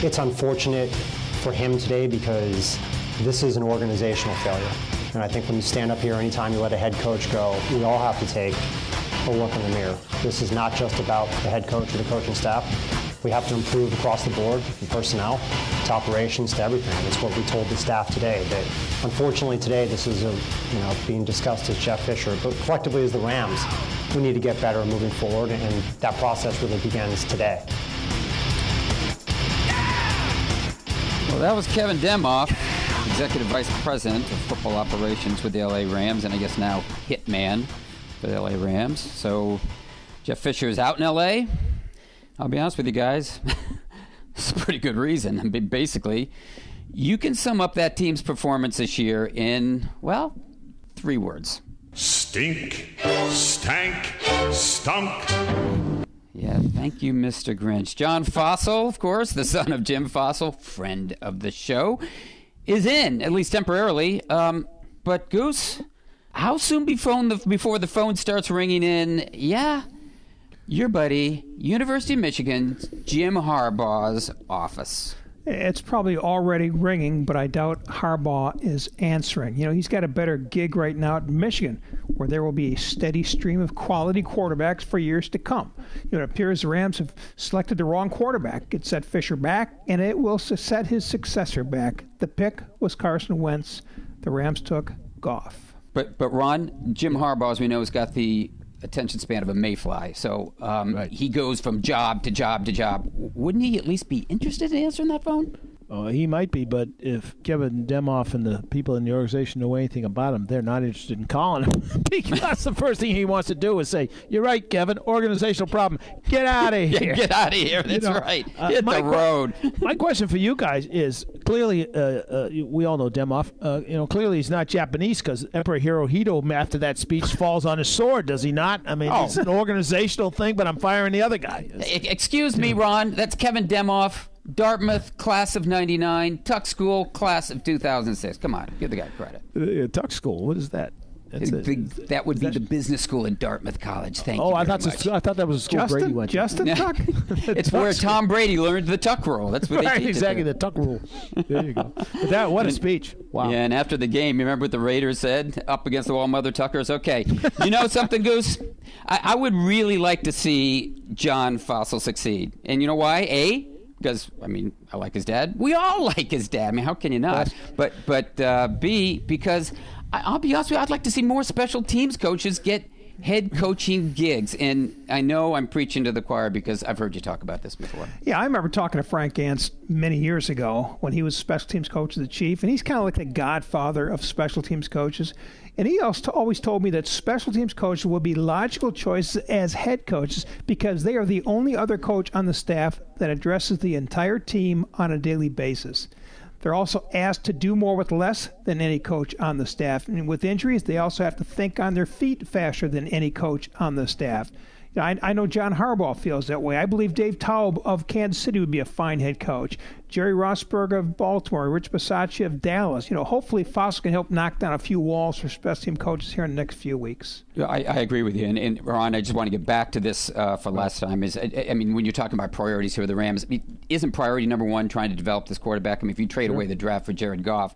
It's unfortunate for him today because this is an organizational failure. And I think when you stand up here, anytime you let a head coach go, we all have to take a look in the mirror. This is not just about the head coach or the coaching staff. We have to improve across the board, from personnel to operations to everything. It's what we told the staff today. That unfortunately today this is a, you know being discussed as Jeff Fisher, but collectively as the Rams, we need to get better moving forward, and that process really begins today. Well, that was Kevin Demoff, Executive Vice President of Football Operations with the LA Rams, and I guess now Hitman for the LA Rams. So Jeff Fisher is out in LA. I'll be honest with you guys, it's a pretty good reason. I mean, basically, you can sum up that team's performance this year in, well, three words. Stink, stank, stunk. Yeah, thank you, Mr. Grinch. John Fassel, of course, the son of Jim Fassel, friend of the show, is in, at least temporarily. Um, but, Goose, how soon before the, before the phone starts ringing in? Yeah, your buddy, University of Michigan, Jim Harbaugh's office. It's probably already ringing, but I doubt Harbaugh is answering. You know, he's got a better gig right now at Michigan, where there will be a steady stream of quality quarterbacks for years to come. You know, it appears the Rams have selected the wrong quarterback. It set Fisher back, and it will set his successor back. The pick was Carson Wentz. The Rams took Goff. But, but Ron, Jim Harbaugh, as we know, has got the attention span of a mayfly. So um, he goes from job to job to job. Wouldn't he at least be interested in answering that phone? Oh, he might be, but if Kevin Demoff and the people in the organization know anything about him, they're not interested in calling him because the first thing he wants to do is say, "You're right, Kevin. Organizational problem. Get out of here. Get out of here. That's You know, right. uh, Hit my the road. My question for you guys is clearly, uh, uh, we all know Demoff. Uh, you know, clearly he's not Japanese because Emperor Hirohito, after that speech, falls on his sword. Does he not? I mean, Oh. it's an organizational thing, but I'm firing the other guy. Excuse me, Ron. That's Kevin Demoff, Dartmouth, class of 99, Tuck School, class of 2006. Come on, give the guy credit. Uh, Tuck School. What is that? That's a- that would be the business school in Dartmouth College. Thank oh, you. Oh, I thought much. I thought that was a school Brady Justin, to. Justin Tuck. it's where Tom Brady learned the tuck rule. That's what they right, it exactly the tuck rule. There you go. But that what a speech! Wow. Yeah, and after the game, you remember what the Raiders said up against the wall, Mother Tuckers? Okay. You know something, Goose? I, I would really like to see John Fassel succeed. And you know why? A, because, I mean, I like his dad. We all like his dad. I mean, how can you not? But, but uh, B, because I, I'll be honest with you, I'd like to see more special teams coaches get head coaching gigs. And I know I'm preaching to the choir because I've heard you talk about this before. Yeah, I remember talking to Frank Gansz many years ago when he was special teams coach of the Chief, and he's kind of like the godfather of special teams coaches. And he also always told me that special teams coaches will be logical choices as head coaches because they are the only other coach on the staff that addresses the entire team on a daily basis. They're also asked to do more with less than any coach on the staff. And with injuries, they also have to think on their feet faster than any coach on the staff. I, I know John Harbaugh feels that way. I believe Dave Toub of Kansas City would be a fine head coach. Jerry Rosburg of Baltimore, Rich Bisaccia of Dallas. You know, hopefully Fassel can help knock down a few walls for special team coaches here in the next few weeks. Yeah, I, I agree with you. And, and Ron, I just want to get back to this uh, for last time. Is I, I mean, when you're talking about priorities here with the Rams, I mean, isn't priority number one trying to develop this quarterback? I mean, if you trade away the draft for Jared Goff,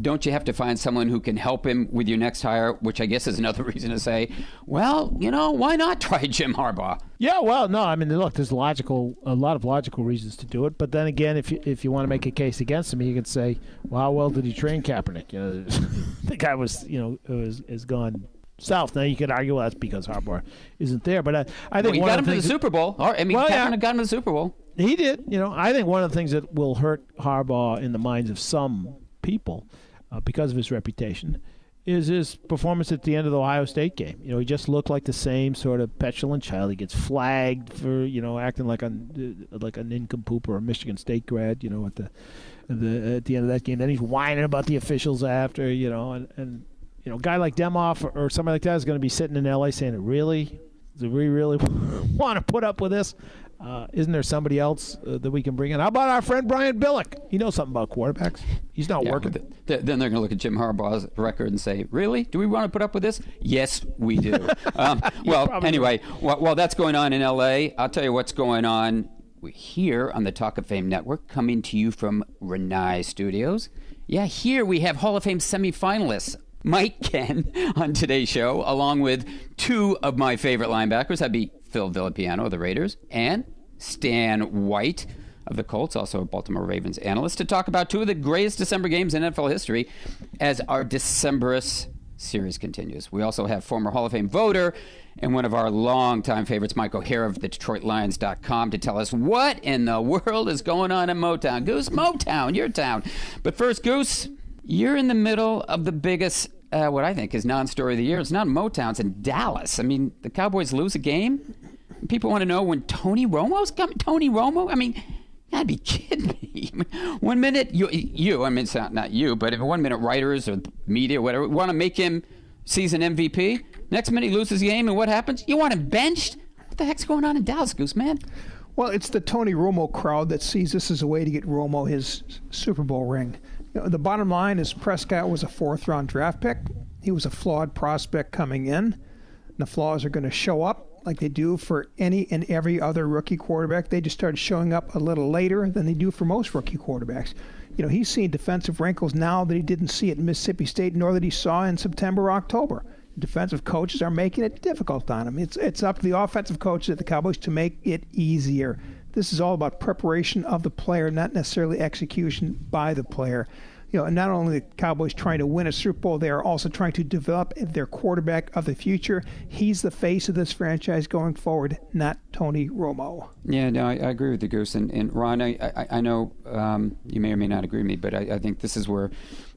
don't you have to find someone who can help him with your next hire? Which I guess is another reason to say, well, you know, why not try Jim Harbaugh? Yeah, well, no, I mean, look, there's logical, a lot of logical reasons to do it. But then again, if you if you want to make a case against him, you can say, well, how well did he train Kaepernick? You know, the guy was, you know, was has gone south. Now you could argue well, that's because Harbaugh isn't there. But I, I think Well, got him to the Super Bowl. Or, I mean, Well, yeah. Kaepernick got him to the Super Bowl. He did. You know, I think one of the things that will hurt Harbaugh in the minds of some people uh, because of his reputation is his performance at the end of the Ohio State game. You know, he just looked like the same sort of petulant child. He gets flagged for you know acting like a like a nincompoop or a Michigan State grad. You know, at the at the at the end of that game, then he's whining about the officials after. You know, and and you know, a guy like Demoff or, or somebody like that is going to be sitting in L.A. saying, "Really, do we really want to put up with this?" Uh, isn't there somebody else uh, that we can bring in? How about our friend Brian Billick? He knows something about quarterbacks. He's not Yeah, working. th- th- then they're going to look at Jim Harbaugh's record and say, "Really? Do we want to put up with this?" Yes, we do. um, well, anyway, while, while that's going on in L.A., I'll tell you what's going on here on the Talk of Fame Network, coming to you from Rinnai Studios. Yeah, here we have Hall of Fame semifinalists. Mike Kenn on today's show, along with two of my favorite linebackers. That'd be Phil Villapiano of the Raiders and Stan White of the Colts, also a Baltimore Ravens analyst, to talk about two of the greatest December games in NFL history as our Decemberus series continues. We also have former Hall of Fame voter and one of our longtime favorites, Mike O'Hara of the DetroitLions.com, to tell us what in the world is going on in Motown. Goose, Motown, your town. But first, Goose, you're in the middle of the biggest, uh, what I think is non-story of the year. It's not Motown, it's in Dallas. I mean, the Cowboys lose a game. People want to know when Tony Romo's coming. Tony Romo? I mean, gotta be kidding me. One minute, you, you, I mean, it's not, not you, but if one minute writers or media, or whatever, want to make him season MVP, next minute he loses the game, and what happens? You want him benched? What the heck's going on in Dallas, Goose, man? Well, it's the Tony Romo crowd that sees this as a way to get Romo his Super Bowl ring. You know, the bottom line is Prescott was a fourth round draft pick. He was a flawed prospect coming in. And the flaws are going to show up like they do for any and every other rookie quarterback. They just started showing up a little later than they do for most rookie quarterbacks. You know, he's seeing defensive wrinkles now that he didn't see at Mississippi State, nor that he saw in September or October. Defensive coaches are making it difficult on him. It's it's up to the offensive coaches at the Cowboys to make it easier. This is all about preparation of the player, not necessarily execution by the player. You know, not only the Cowboys trying to win a Super Bowl, they are also trying to develop their quarterback of the future. He's the face of this franchise going forward, not Tony Romo. Yeah, no, I, I agree with the Goose. And, and Ron, I, I, I know um, you may or may not agree with me, but I, I think this is where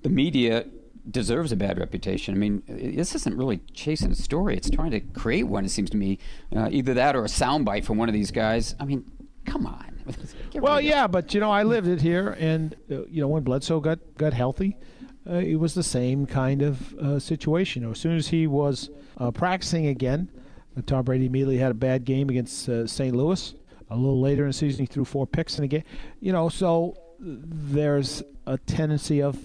the media deserves a bad reputation. I mean, this isn't really chasing a story; it's trying to create one. It seems to me, uh, either that or a soundbite from one of these guys. I mean, come on. Well, yeah, but you know, I lived it here, and uh, you know, when Bledsoe got got healthy, uh, it was the same kind of uh, situation. You know, as soon as he was uh, practicing again, uh, Tom Brady immediately had a bad game against uh, St. Louis. A little later in the season, he threw four picks in a game. You know, so there's a tendency of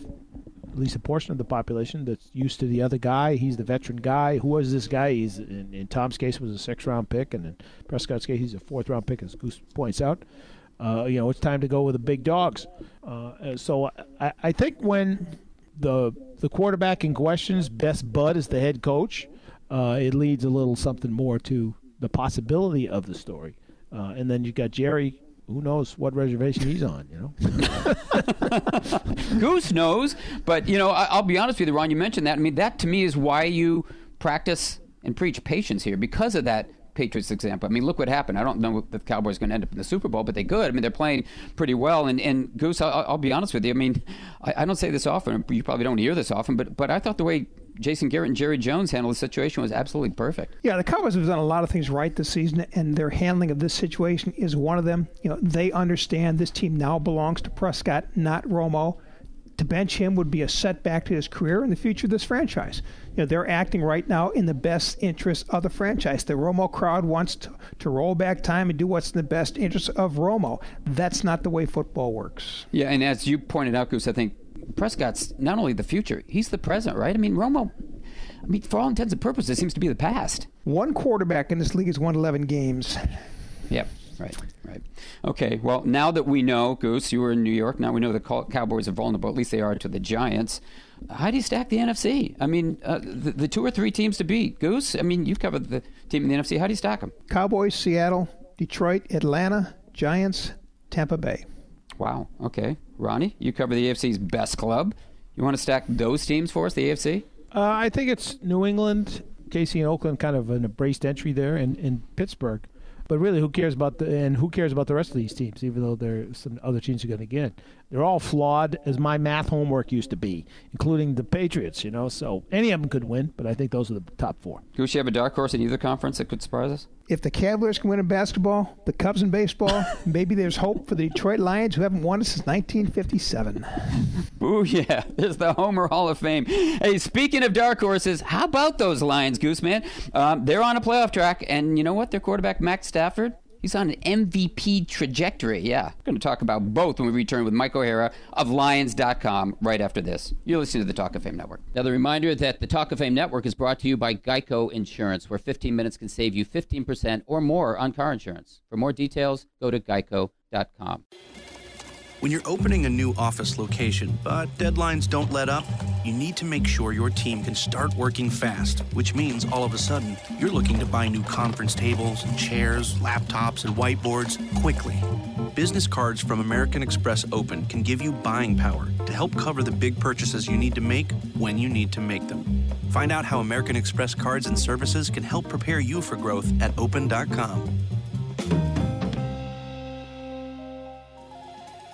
at least a portion of the population that's used to the other guy. He's the veteran guy. Who was this guy? He's in, in Tom's case was a six round pick, and in Prescott's case, he's a fourth round pick, as Goose points out. Uh, you know, it's time to go with the big dogs. Uh, so I, I think when the the quarterback in question's best bud is the head coach, uh, it leads a little something more to the possibility of the story. Uh, and then you got Jerry. Who knows what reservation he's on? You know. Goose knows, but you know, I, I'll be honest with you, Ron. You mentioned that. I mean, that to me is why you practice and preach patience here because of that Patriots example. I mean, look what happened. I don't know if the Cowboys are going to end up in the Super Bowl, but they could. I mean, they're playing pretty well. And, and Goose, I'll, I'll be honest with you. I mean, I, I don't say this often. You probably don't hear this often, but but I thought the way Jason Garrett and Jerry Jones handled the situation was absolutely perfect. Yeah, the Cowboys have done a lot of things right this season, and their handling of this situation is one of them. You know, they understand this team now belongs to Prescott, not Romo. To bench him would be a setback to his career and the future of this franchise. You know, they're acting right now in the best interest of the franchise. The Romo crowd wants to, to roll back time and do what's in the best interest of Romo. That's not the way football works. Yeah, and as you pointed out, Goose, I think Prescott's not only the future, he's the present, right? I mean, Romo, I mean, for all intents and purposes, seems to be the past. One quarterback in this league has won 11 games. Yep. Right, right. Okay, well, now that we know, Goose, you were in New York. Now we know the Cowboys are vulnerable. At least they are to the Giants. How do you stack the NFC? I mean, uh, the, the two or three teams to beat. Goose, I mean, you've covered the team in the NFC. How do you stack them? Cowboys, Seattle, Detroit, Atlanta, Giants, Tampa Bay. Wow. Okay, Ronnie, you cover the AFC's best club. You want to stack those teams for us, the AFC? Uh, I think it's New England, Casey, and Oakland, kind of an embraced entry there, and, and Pittsburgh. But really, who cares about the and who cares about the rest of these teams? Even though there are some other teams you're going to get, they're all flawed, as my math homework used to be, including the Patriots. You know, so any of them could win, but I think those are the top four. Do you have a dark horse in either conference that could surprise us? If the Cavaliers can win in basketball, the Cubs in baseball, maybe there's hope for the Detroit Lions, who haven't won it since 1957. Ooh, yeah. There's the Homer Hall of Fame. Hey, speaking of dark horses, how about those Lions, Gooseman? Um, they're on a playoff track, and you know what? Their quarterback, Max Stafford, He's on an MVP trajectory. Yeah. We're going to talk about both when we return with Mike O'Hara of Lions.com right after this. You're listening to the Talk of Fame Network. Now, the reminder that the Talk of Fame Network is brought to you by Geico Insurance, where 15 minutes can save you 15% or more on car insurance. For more details, go to geico.com. When you're opening a new office location, but deadlines don't let up, you need to make sure your team can start working fast, which means all of a sudden you're looking to buy new conference tables, and chairs, laptops, and whiteboards quickly. Business cards from American Express Open can give you buying power to help cover the big purchases you need to make when you need to make them. Find out how American Express cards and services can help prepare you for growth at open.com.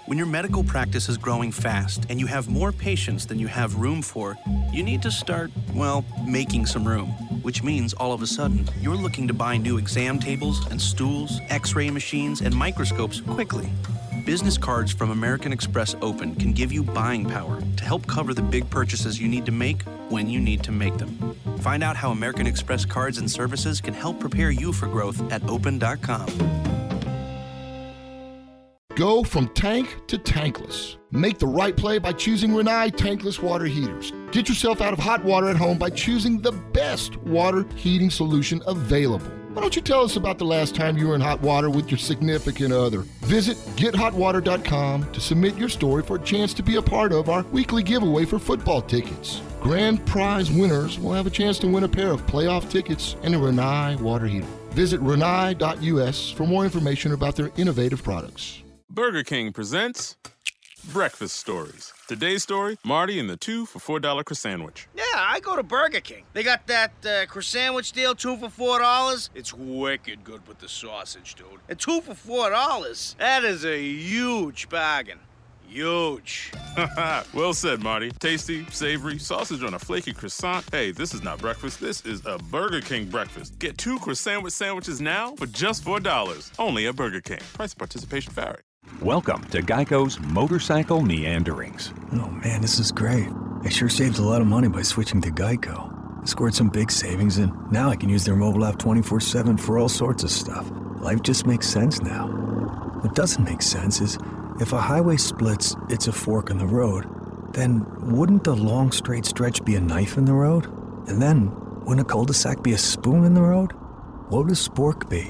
When your medical practice is growing fast and you have more patients than you have room for, you need to start, well, making some room. Which means all of a sudden, you're looking to buy new exam tables and stools, x ray machines, and microscopes quickly. Business cards from American Express Open can give you buying power to help cover the big purchases you need to make when you need to make them. Find out how American Express cards and services can help prepare you for growth at open.com. Go from tank to tankless. Make the right play by choosing Rinnai tankless water heaters. Get yourself out of hot water at home by choosing the best water heating solution available. Why don't you tell us about the last time you were in hot water with your significant other? Visit gethotwater.com to submit your story for a chance to be a part of our weekly giveaway for football tickets. Grand prize winners will have a chance to win a pair of playoff tickets and a Rinnai water heater. Visit rinnai.us for more information about their innovative products. Burger King presents Breakfast Stories. Today's story Marty and the two for $4 croissant. Sandwich. Yeah, I go to Burger King. They got that uh, croissant deal, two for $4. It's wicked good with the sausage, dude. And two for $4, that is a huge bargain. Huge. well said, Marty. Tasty, savory, sausage on a flaky croissant. Hey, this is not breakfast. This is a Burger King breakfast. Get two croissant sandwiches now for just $4. Only at Burger King. Price participation vary. Welcome to Geico's Motorcycle Meanderings. Oh man, this is great. I sure saved a lot of money by switching to Geico. I scored some big savings, and now I can use their mobile app 24 7 for all sorts of stuff. Life just makes sense now. What doesn't make sense is if a highway splits, it's a fork in the road. Then wouldn't the long straight stretch be a knife in the road? And then wouldn't a cul-de-sac be a spoon in the road? What would a spork be?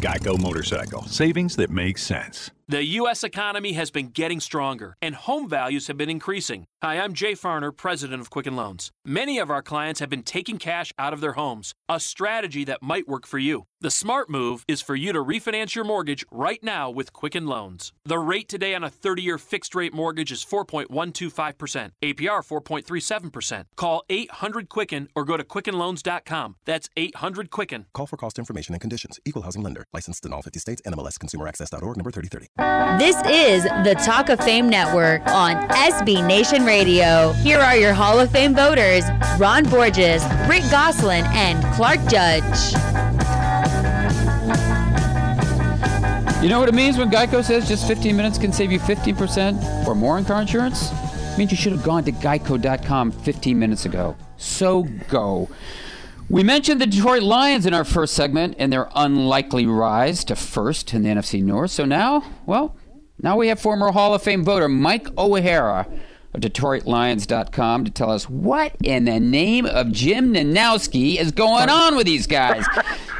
Geico Motorcycle. Savings that make sense. The U.S. economy has been getting stronger, and home values have been increasing. Hi, I'm Jay Farner, president of Quicken Loans. Many of our clients have been taking cash out of their homes, a strategy that might work for you. The smart move is for you to refinance your mortgage right now with Quicken Loans. The rate today on a 30 year fixed rate mortgage is 4.125%, APR 4.37%. Call 800 Quicken or go to QuickenLoans.com. That's 800 Quicken. Call for cost information and conditions. Equal housing lender. Licensed in all 50 states. NMLS ConsumerAccess.org number 3030. This is the Talk of Fame Network on SB Nation Radio. Here are your Hall of Fame voters Ron Borges, Rick Gosselin, and Clark Judge. You know what it means when Geico says just 15 minutes can save you 15% or more on car insurance? It means you should have gone to geico.com 15 minutes ago. So go. We mentioned the Detroit Lions in our first segment and their unlikely rise to first in the NFC North. So now, well, now we have former Hall of Fame voter Mike O'Hara of DetroitLions.com to tell us what in the name of Jim Ninowski is going on with these guys.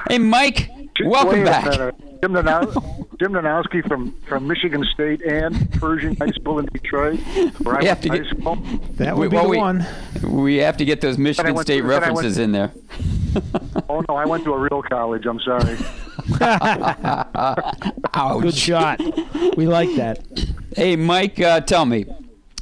hey, Mike, welcome back. Minute. Jim, Nanow- Jim Ninowski from, from Michigan State and Pershing High School in Detroit, where I We have to to high school. That We- would be well, the we- one. We have to get those Michigan State to- then I went- references in there. Oh no, I went to a real college. I'm sorry. Ouch. Good shot. We like that. Hey, Mike, uh, tell me.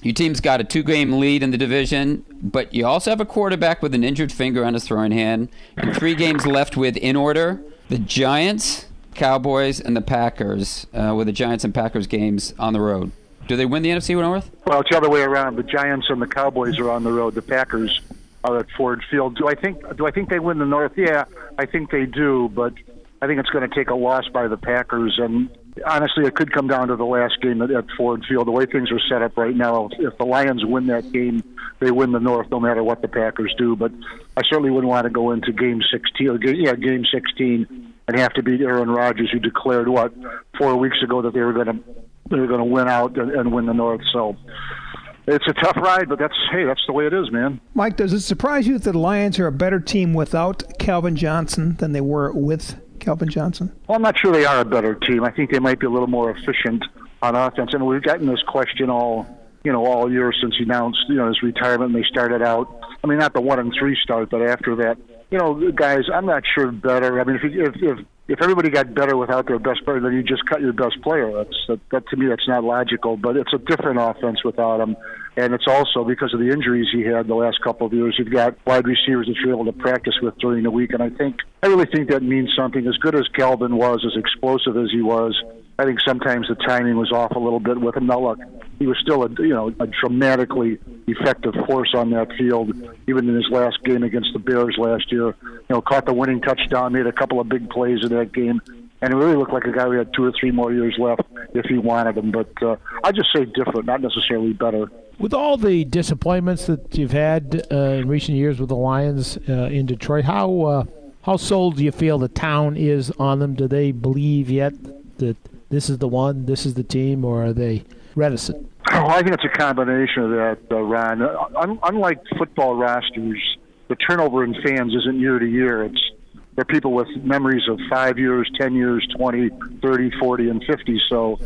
Your team's got a two game lead in the division, but you also have a quarterback with an injured finger on his throwing hand, and three games left with, in order, the Giants, Cowboys and the Packers uh, with the Giants and Packers games on the road. Do they win the NFC North? Well, it's the other way around. The Giants and the Cowboys are on the road. The Packers are at Ford Field. Do I think? Do I think they win the North? Yeah, I think they do. But I think it's going to take a loss by the Packers. And honestly, it could come down to the last game at, Ford Field. The way things are set up right now, if the Lions win that game, they win the North, no matter what the Packers do. But I certainly wouldn't want to go into Game 16. Or, yeah, Game 16 and have to beat Aaron Rodgers, who declared what four weeks ago that they were going to they were going to win out and, and win the North. So it's a tough ride, but that's hey, that's the way it is, man. Mike, does it surprise you that the Lions are a better team without Calvin Johnson than they were with Calvin Johnson? Well, I'm not sure they are a better team. I think they might be a little more efficient on offense, and we've gotten this question all you know all year since he announced you know his retirement. and They started out. I mean, not the one and three start, but after that, you know, guys, I'm not sure better. I mean, if if if, if everybody got better without their best player, then you just cut your best player. That's that, that to me, that's not logical. But it's a different offense without him, and it's also because of the injuries he had the last couple of years. You've got wide receivers that you're able to practice with during the week, and I think I really think that means something. As good as Calvin was, as explosive as he was, I think sometimes the timing was off a little bit with him. Now look, he was still a you know a dramatically effective force on that field, even in his last game against the Bears last year. You know, caught the winning touchdown, made a couple of big plays in that game, and it really looked like a guy who had two or three more years left if he wanted them. But uh, I just say different, not necessarily better. With all the disappointments that you've had uh, in recent years with the Lions uh, in Detroit, how uh, how sold do you feel the town is on them? Do they believe yet that this is the one, this is the team, or are they reticent? Oh, I think it's a combination of that, uh, Ron. Uh, un- unlike football rosters, the turnover in fans isn't year to year. It's they're people with memories of five years, ten years, twenty, thirty, forty, and fifty. So,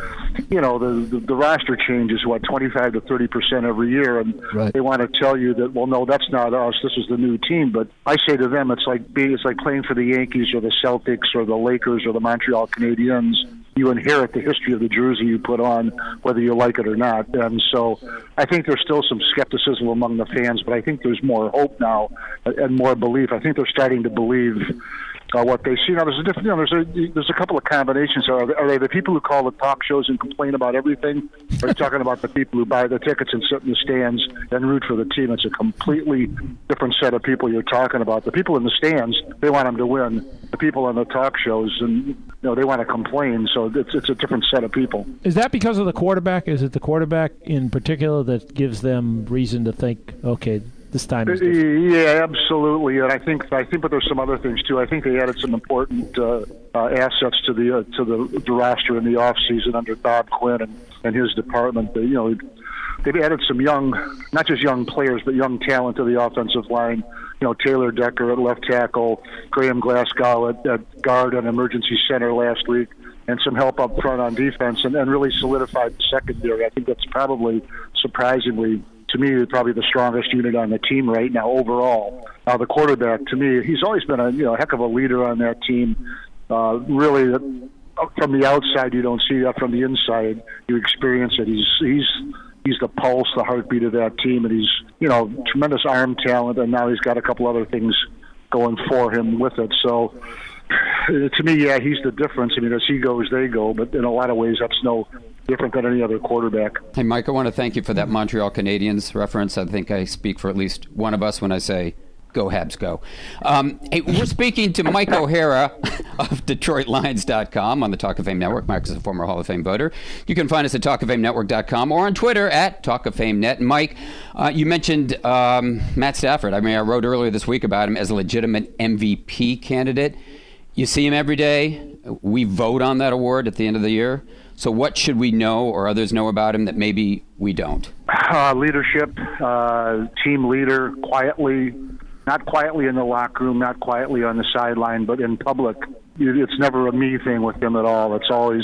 you know, the the, the roster changes what twenty-five to thirty percent every year, and Right. they want to tell you that, well, no, that's not us. This is the new team. But I say to them, it's like being, it's like playing for the Yankees or the Celtics or the Lakers or the Montreal Canadiens you inherit the history of the jersey you put on, whether you like it or not. And so I think there's still some skepticism among the fans, but I think there's more hope now and more belief. I think they're starting to believe. Uh, what they see now, there's a different. You know, there's a there's a couple of combinations. Are they, are they the people who call the talk shows and complain about everything? Or are you talking about the people who buy the tickets and sit in the stands and root for the team? It's a completely different set of people you're talking about. The people in the stands, they want them to win. The people on the talk shows, and you know, they want to complain. So it's it's a different set of people. Is that because of the quarterback? Is it the quarterback in particular that gives them reason to think, okay, this time? Yeah, absolutely, and I think I think, but there's some other things too. I think they added some important uh, uh, assets to the uh, to the, the roster in the off season under Bob Quinn and, and his department. They, you know, they've added some young, not just young players, but young talent to the offensive line. You know, Taylor Decker at left tackle, Graham Glasgow at, at guard and emergency center last week, and some help up front on defense, and, and really solidified the secondary. I think that's probably surprisingly to me, probably the strongest unit on the team right now overall. Now, the quarterback, to me, he's always been a you know heck of a leader on that team. Uh, really, uh, from the outside, you don't see that. From the inside, you experience it. He's he's he's the pulse, the heartbeat of that team, and he's you know tremendous arm talent, and now he's got a couple other things going for him with it. So. To me, yeah, he's the difference. I mean, as he goes, they go. But in a lot of ways, that's no different than any other quarterback. Hey, Mike, I want to thank you for that Montreal Canadiens reference. I think I speak for at least one of us when I say, go Habs, go. Um, hey, we're speaking to Mike O'Hara of DetroitLions.com on the Talk of Fame Network. Mike is a former Hall of Fame voter. You can find us at TalkOfFameNetwork.com or on Twitter at Talk of Fame Net. And Mike, uh, you mentioned um, Matt Stafford. I mean, I wrote earlier this week about him as a legitimate MVP candidate. You see him every day. We vote on that award at the end of the year. So, what should we know or others know about him that maybe we don't? Uh, leadership, uh, team leader, quietly, not quietly in the locker room, not quietly on the sideline, but in public. It's never a me thing with him at all. It's always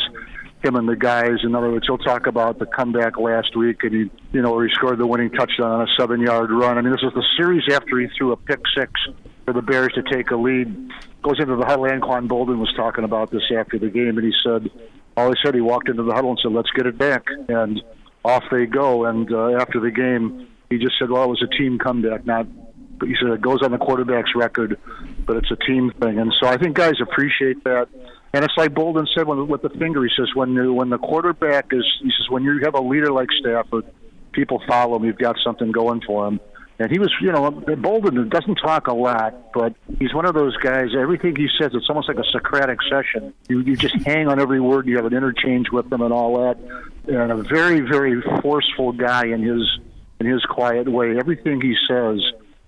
him and the guys. In other words, he'll talk about the comeback last week, and he, you know, where he scored the winning touchdown on a seven-yard run. I mean, this was the series after he threw a pick six for the Bears to take a lead. Goes into the huddle. Anquan Boldin was talking about this after the game, and he said, all he said, he walked into the huddle and said, "Let's get it back," and off they go. And uh, after the game, he just said, "Well, it was a team comeback, not." But he said it goes on the quarterback's record, but it's a team thing, and so I think guys appreciate that. And it's like Boldin said when, with the finger. He says when the, when the quarterback is, he says when you have a leader like Stafford, people follow him. You've got something going for him. And he was, you know, Boldin doesn't talk a lot, but he's one of those guys. Everything he says, it's almost like a Socratic session. You you just hang on every word. You have an interchange with them and all that. And a very very forceful guy in his in his quiet way. Everything he says,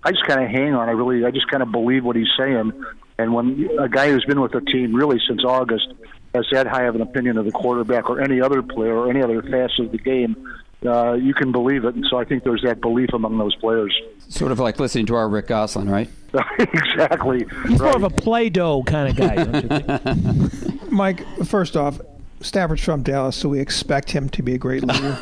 I just kind of hang on. I really, I just kind of believe what he's saying. And when a guy who's been with the team really since August has that high of an opinion of the quarterback or any other player or any other facet of the game, uh, you can believe it. And so I think there's that belief among those players. Sort of like listening to our Rick Gosselin, right? exactly. He's right. more of a Play-Doh kind of guy, don't you think? Mike, first off, Stafford's from Dallas, so we expect him to be a great leader.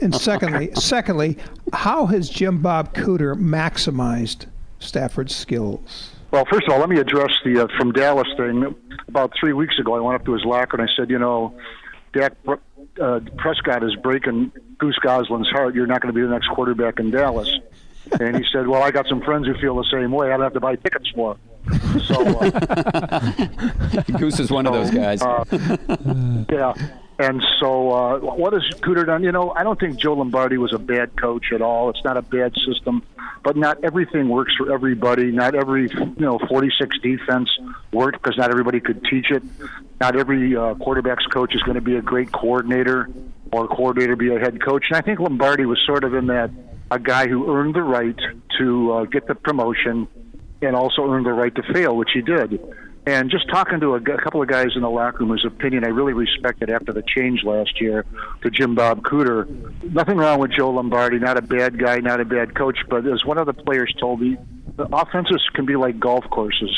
and secondly, secondly, how has Jim Bob Cooter maximized Stafford's skills? Well, first of all, let me address the uh, from Dallas thing. About three weeks ago, I went up to his locker and I said, you know, Dak uh, Prescott is breaking Goose Gosselin's heart. You're not going to be the next quarterback in Dallas. And he said, "Well, I got some friends who feel the same way. I don't have to buy tickets for." So uh, Goose is one of those guys. Uh, yeah. And so, uh, what has Cooter done? You know, I don't think Joe Lombardi was a bad coach at all. It's not a bad system, but not everything works for everybody. Not every, you know, 46 defense worked because not everybody could teach it. Not every uh, quarterback's coach is going to be a great coordinator or coordinator be a head coach. And I think Lombardi was sort of in that a guy who earned the right to uh, get the promotion and also earned the right to fail, which he did. And just talking to a, a couple of guys in the locker room, whose opinion I really respected after the change last year to Jim Bob Cooter. Nothing wrong with Joe Lombardi, not a bad guy, not a bad coach, but as one of the players told me, the offenses can be like golf courses.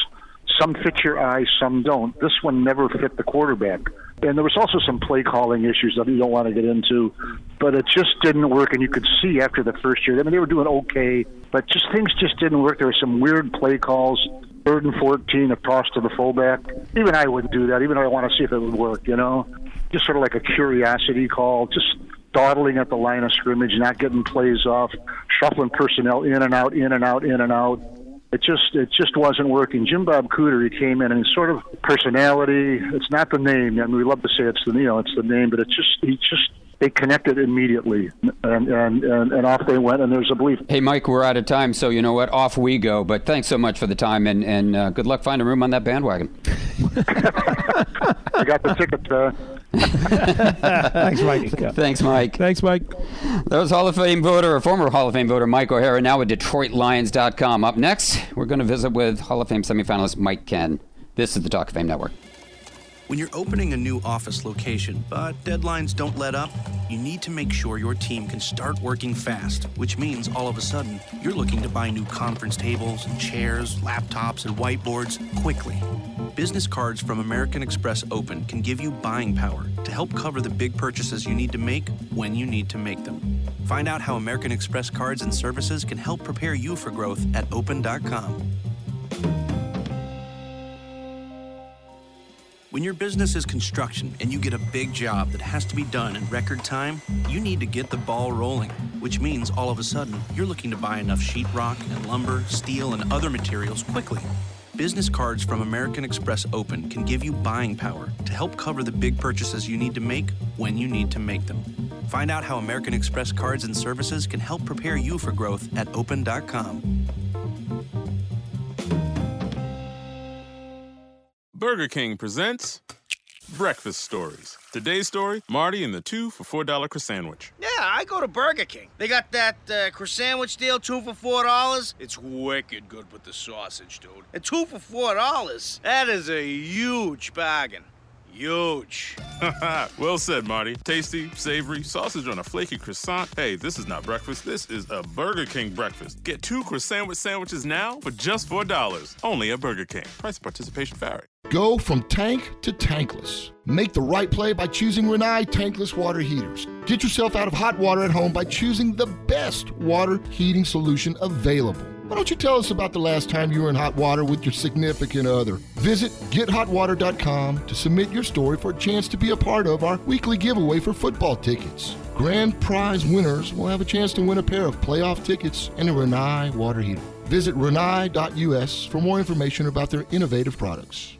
Some fit your eye, some don't. This one never fit the quarterback. And there was also some play calling issues that you don't want to get into, but it just didn't work. And you could see after the first year, I mean, they were doing okay, but just things just didn't work. There were some weird play calls third and 14, a toss to the fullback. Even I wouldn't do that, even though I want to see if it would work, you know? Just sort of like a curiosity call, just dawdling at the line of scrimmage, not getting plays off, shuffling personnel in and out, in and out, in and out. It just it just wasn't working. Jim Bob Cooter, he came in and sort of personality. It's not the name. I mean, we love to say it's the you know it's the name, but it's just he just they connected immediately, and, and, and, and, off they went, and there's a belief. Hey, Mike, we're out of time, so you know what? Off we go. But thanks so much for the time, and, and uh, good luck finding room on that bandwagon. I got the ticket. Uh... Thanks, Mike. Thanks, Mike. Thanks, Mike. That was Hall of Fame voter, or former Hall of Fame voter, Mike O'Hara, now at DetroitLions.com. Up next, we're going to visit with Hall of Fame semifinalist Mike Kenn. This is the Talk of Fame Network. When you're opening a new office location, but deadlines don't let up, you need to make sure your team can start working fast, which means all of a sudden you're looking to buy new conference tables, and chairs, laptops, and whiteboards quickly. Business cards from American Express Open can give you buying power to help cover the big purchases you need to make when you need to make them. Find out how American Express cards and services can help prepare you for growth at open.com. When your business is construction and you get a big job that has to be done in record time, you need to get the ball rolling, which means all of a sudden you're looking to buy enough sheetrock and lumber, steel, and other materials quickly. Business cards from American Express Open can give you buying power to help cover the big purchases you need to make when you need to make them. Find out how American Express cards and services can help prepare you for growth at open.com. Burger King presents Breakfast Stories. Today's story Marty and the two for $4 croissant sandwich. Yeah, I go to Burger King. They got that uh, croissant sandwich deal, two for $4. It's wicked good with the sausage, dude. And two for $4, that is a huge bargain. Huge. well said, Marty. Tasty, savory, sausage on a flaky croissant. Hey, this is not breakfast. This is a Burger King breakfast. Get two croissant sandwich sandwiches now for just $4. Only at Burger King. Price participation vary. Go from tank to tankless. Make the right play by choosing Rinnai tankless water heaters. Get yourself out of hot water at home by choosing the best water heating solution available. Why don't you tell us about the last time you were in hot water with your significant other? Visit gethotwater.com to submit your story for a chance to be a part of our weekly giveaway for football tickets. Grand prize winners will have a chance to win a pair of playoff tickets and a Rinnai water heater. Visit rinnai.us for more information about their innovative products.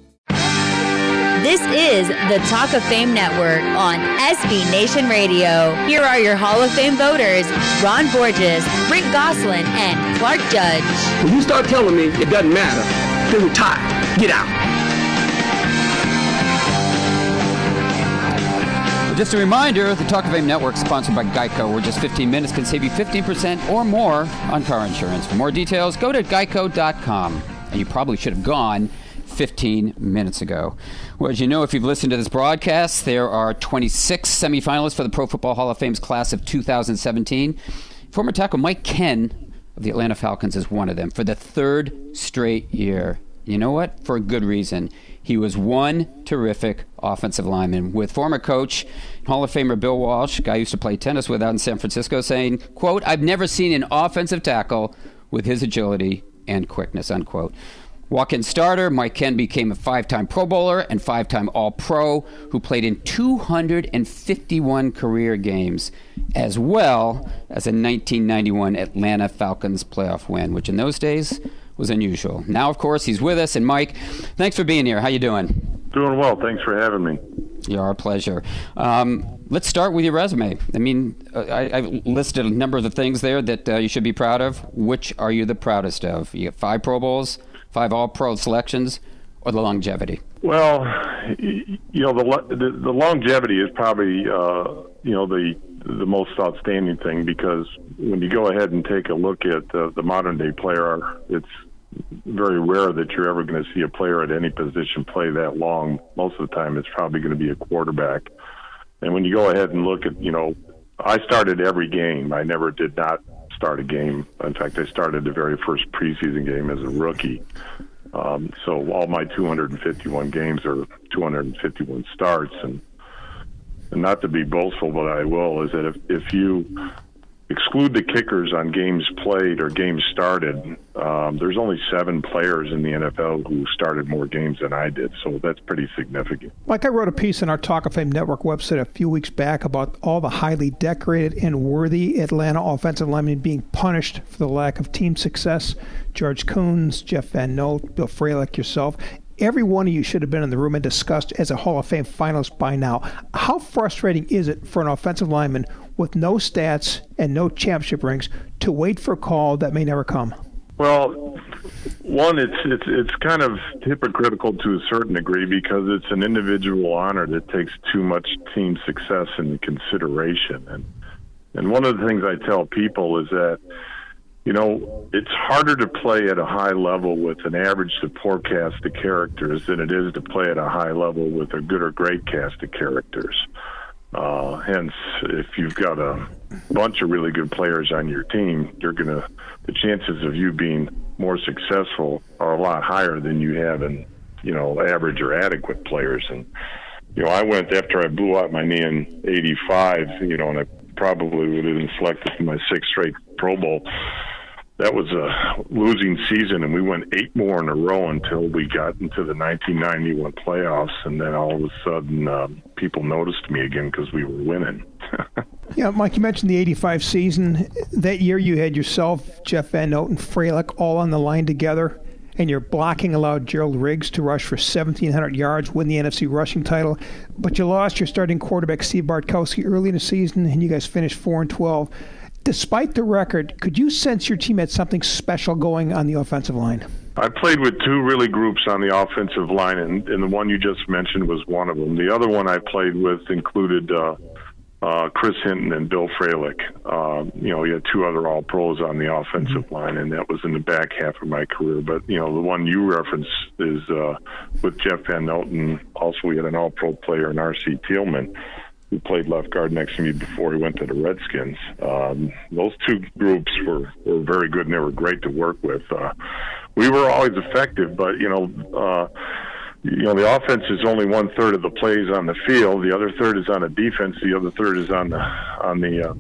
This is the Talk of Fame Network on SB Nation Radio. Here are your Hall of Fame voters Ron Borges, Rick Gosselin, and Clark Judge. When you start telling me it doesn't matter, then retire. Get out. Just a reminder, the Talk of Fame Network, sponsored by Geico, where just 15 minutes can save you 15% or more on car insurance. For more details, go to geico.com. And you probably should have gone 15 minutes ago. Well, as you know, if you've listened to this broadcast, there are 26 semifinalists for the Pro Football Hall of Fame's class of 2017. Former tackle Mike Kenn of the Atlanta Falcons is one of them for the third straight year. You know what? For a good reason. He was one terrific offensive lineman with former coach Hall of Famer Bill Walsh, guy I used to play tennis with out in San Francisco, saying, quote, I've never seen an offensive tackle with his agility and quickness, unquote. Walk-in starter, Mike Kenn became a five-time Pro Bowler and five-time All-Pro who played in 251 career games, as well as a 1991 Atlanta Falcons playoff win, which in those days was unusual. Now, of course, he's with us. And Mike, thanks for being here. How you doing? Doing well. Thanks for having me. Yeah, our pleasure. Um, let's start with your resume. I mean, I, I, listed a number of the things there that uh, you should be proud of. Which are you the proudest of? You got five Pro Bowls, five All-Pro selections, or the longevity? Well, you know, the the, the longevity is probably uh, you know the the most outstanding thing because when you go ahead and take a look at uh, the modern day player, it's very rare that you're ever going to see a player at any position play that long. Most of the time, it's probably going to be a quarterback. And when you go ahead and look at, you know, I started every game. I never did not start a game. In fact, I started the very first preseason game as a rookie. Um, so all my 251 games are 251 starts, and and not to be boastful, but I will, is that if, if you exclude the kickers on games played or games started, um, there's only seven players in the NFL who started more games than I did. So that's pretty significant. Mike, I wrote a piece on our Talk of Fame Network website a few weeks back about all the highly decorated and worthy Atlanta offensive linemen being punished for the lack of team success. George Kunz, Jeff Van Note, Bill Fralic, yourself every one of you should have been in the room and discussed as a Hall of Fame finalist by now. How frustrating is it for an offensive lineman with no stats and no championship rings to wait for a call that may never come? Well, one, it's it's it's kind of hypocritical to a certain degree because it's an individual honor that takes too much team success into consideration, and and one of the things I tell people is that you know, it's harder to play at a high level with an average to poor cast of characters than it is to play at a high level with a good or great cast of characters. Uh, hence, if you've got a bunch of really good players on your team, you're gonna the chances of you being more successful are a lot higher than you have in you know average or adequate players. And you know, I went after I blew out my knee in '85. You know, and I probably would have been selected for my sixth straight Pro Bowl that was a losing season, and we went eight more in a row until we got into the 1991 playoffs, and then all of a sudden, uh, people noticed me again because we were winning. yeah, Mike, you mentioned the '85 season. That year, you had yourself, Jeff Van Note, and all on the line together, and your blocking allowed Gerald Riggs to rush for 1,700 yards, win the NFC rushing title. But you lost your starting quarterback Steve Bartkowski early in the season, and you guys finished four and 12 despite the record, could you sense your team had something special going on the offensive line? I played with two really groups on the offensive line, and, and the one you just mentioned was one of them. The other one I played with included uh, uh, Chris Hinton and Bill Fralic. Uh, you know, we had two other All Pros on the offensive line, and that was in the back half of my career. But you know, the one you referenced is uh, with Jeff Van Noten. Also, we had an All Pro player in R.C. Thielemann who played left guard next to me before he went to the Redskins. Um, those two groups were, were very good and they were great to work with. Uh, we were always effective, but you know, uh, you know, the offense is only one third of the plays on the field. The other third is on the defense. The other third is on the on the uh,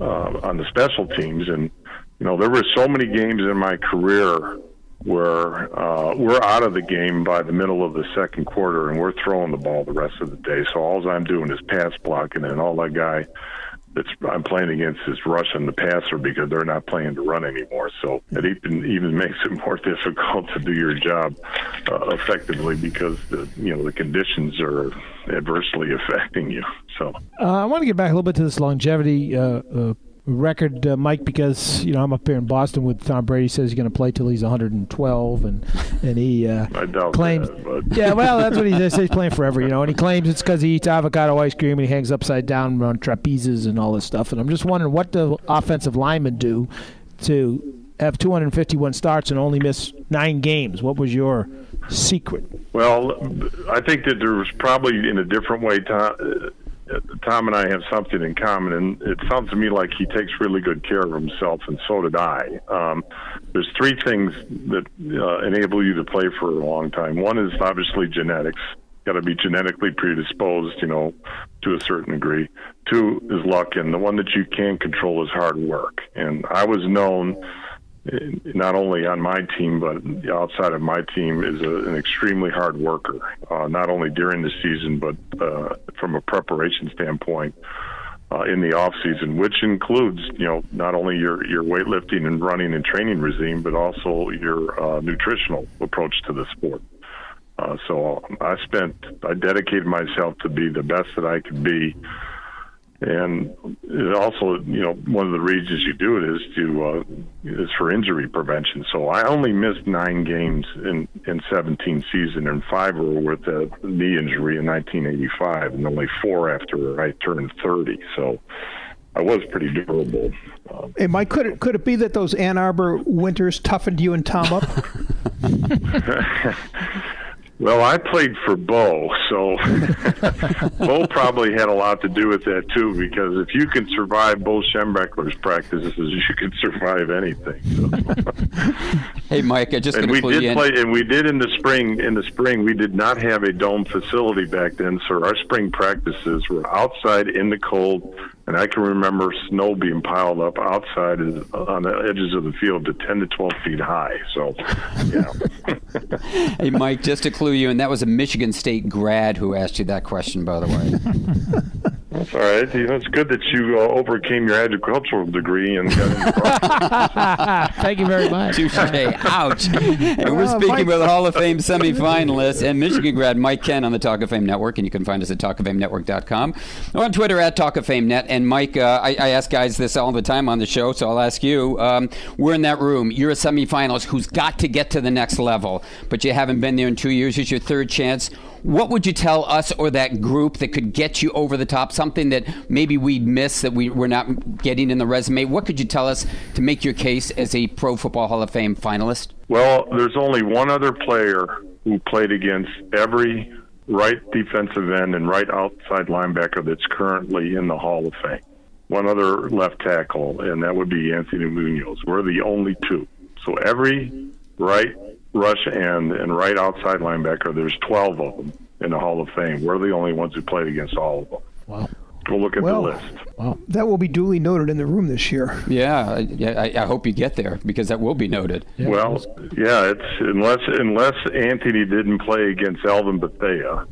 uh, on the special teams. And you know, there were so many games in my career where uh, we're out of the game by the middle of the second quarter and we're throwing the ball the rest of the day. So all I'm doing is pass blocking, and all that guy it's I'm playing against is rushing the passer because they're not playing to run anymore. So it even even makes it more difficult to do your job uh, effectively because the you know the conditions are adversely affecting you. So Uh, I want to get back a little bit to this longevity uh, uh, record, uh, Mike, because you know I'm up here in Boston with Tom Brady. Says he's going to play till he's 112, and and he uh, claims. that. Yeah, well, that's what he says. He's playing forever, you know, and he claims it's because he eats avocado ice cream and he hangs upside down on trapezes and all this stuff. And I'm just wondering what the offensive linemen do to have 251 starts and only miss nine games. What was your secret? Well, I think that there was probably in a different way. Tom, Tom and I have something in common, and it sounds to me like he takes really good care of himself, and so did I. Um, there's three things that uh, enable you to play for a long time. One is obviously genetics. Got to be genetically predisposed, you know, to a certain degree. Two is luck, and the one that you can control is hard work. And I was known not only on my team but outside of my team is a, an extremely hard worker uh, not only during the season but uh, from a preparation standpoint uh, in the off season which includes you know not only your your weightlifting and running and training regime but also your uh, nutritional approach to the sport. Uh, so I spent I dedicated myself to be the best that I could be and it also, you know, one of the reasons you do it is to uh, is for injury prevention. So I only missed nine games in in 17 season, and five were with a knee injury in 1985, and only four after I turned 30. So I was pretty durable. Um, Hey, Mike, could it could it be that those Ann Arbor winters toughened you and Tom up? Well, I played for Bo, so Bo probably had a lot to do with that too. Because if you can survive Bo Schembechler's practices, you can survive anything. Hey, Mike, I just and we to did you in. play, and we did in the spring. In the spring, we did not have a dome facility back then, so our spring practices were outside in the cold. And I can remember snow being piled up outside is- on the edges of the field to 10 to 12 feet high. So, yeah. Hey, Mike, just to clue you in, that was a Michigan State grad who asked you that question, by the way. That's all right. You know, it's good that you uh, overcame your agricultural degree and got Thank you very much. Touche. Ouch. And we're speaking with Hall of Fame semifinalist and Michigan grad Mike Kenn on the Talk of Fame Network, and you can find us at talkoffamenetwork.com or on Twitter at Talk of Fame Net. And Mike, uh, I, I ask guys this all the time on the show, so I'll ask you. Um, we're in that room. You're a semifinalist who's got to get to the next level, but you haven't been there in two years. It's your third chance. What would you tell us or that group that could get you over the top? Something that maybe we'd miss that we, we're not getting in the resume. What could you tell us to make your case as a Pro Football Hall of Fame finalist? Well, there's only one other player who played against every right defensive end and right outside linebacker that's currently in the Hall of Fame. One other left tackle, and that would be Anthony Munoz. We're the only two. So every right rush end and right outside linebacker, there's 12 of them in the Hall of Fame. We're the only ones who played against all of them. Wow. Go look at Well, the list. Wow. That will be duly noted in the room this year. Yeah, I- yeah. I, I hope you get there because that will be noted. well, yeah, it's unless unless Anthony didn't play against Elvin Bethea,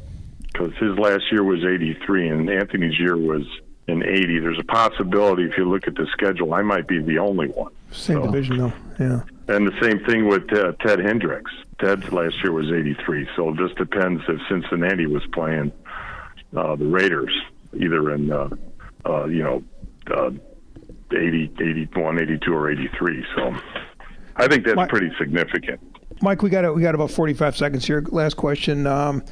because his last year was '83 and Anthony's year was in '80. There's a possibility if you look at the schedule, I might be the only one. Same division, though. Yeah. And the same thing with uh, Ted Hendricks. Ted's last year was '83, so it just depends if Cincinnati was playing uh, the Raiders, either in uh, uh, you know uh, 80, 81, 82, or 83. So I think that's pretty significant. Mike, we got we got about 45 seconds here. Last question. Um,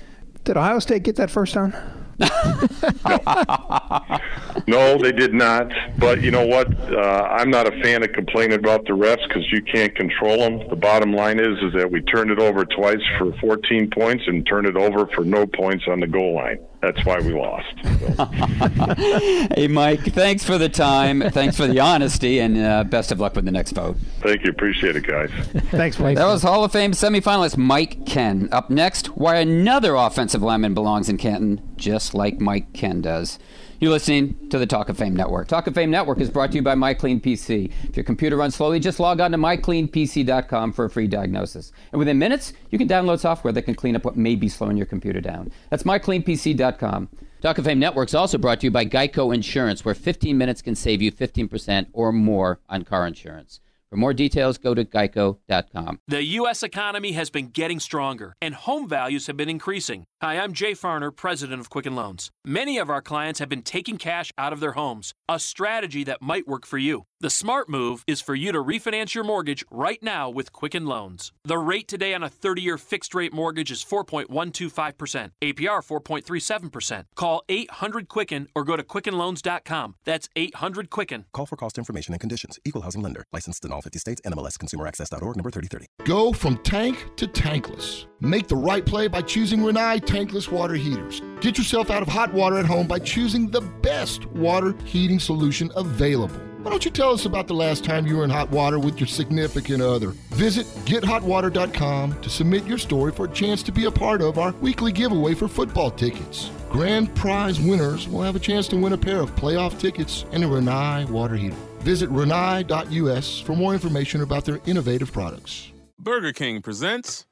did Ohio State get that first down? No, no, they did not. But you know what? Uh, I'm not a fan of complaining about the refs because you can't control them. The bottom line is is that we turned it over twice for 14 points and turned it over for no points on the goal line. That's why we lost. hey, Mike, thanks for the time. thanks for the honesty, and uh, best of luck with the next vote. Thank you. Appreciate it, guys. Thanks, Mike. That was Hall of Fame semifinalist Mike Kenn. Up next, why another offensive lineman belongs in Canton, just like Mike Kenn does. You're listening to the Talk of Fame Network. Talk of Fame Network is brought to you by MyCleanPC. If your computer runs slowly, just log on to mycleanpc.com for a free diagnosis. And within minutes, you can download software that can clean up what may be slowing your computer down. That's mycleanpc.com. Talk of Fame Network is also brought to you by Geico Insurance, where 15 minutes can save you 15% or more on car insurance. For more details, go to geico.com. The U.S. economy has been getting stronger, and home values have been increasing. Hi, I'm Jay Farner, president of Quicken Loans. Many of our clients have been taking cash out of their homes, a strategy that might work for you. The smart move is for you to refinance your mortgage right now with Quicken Loans. The rate today on a 30 year fixed rate mortgage is 4.125%, APR 4.37%. Call 800 Quicken or go to QuickenLoans.com. That's 800 Quicken. Call for cost information and conditions. Equal housing lender. Licensed in all 50 states. NMLS ConsumerAccess.org number 3030. Go from tank to tankless. Make the right play by choosing Rinnai tankless water heaters. Get yourself out of hot water at home by choosing the best water heating solution available. Why don't you tell us about the last time you were in hot water with your significant other? Visit gethotwater.com to submit your story for a chance to be a part of our weekly giveaway for football tickets. Grand prize winners will have a chance to win a pair of playoff tickets and a Rinnai water heater. Visit rinnai.us for more information about their innovative products. Burger King presents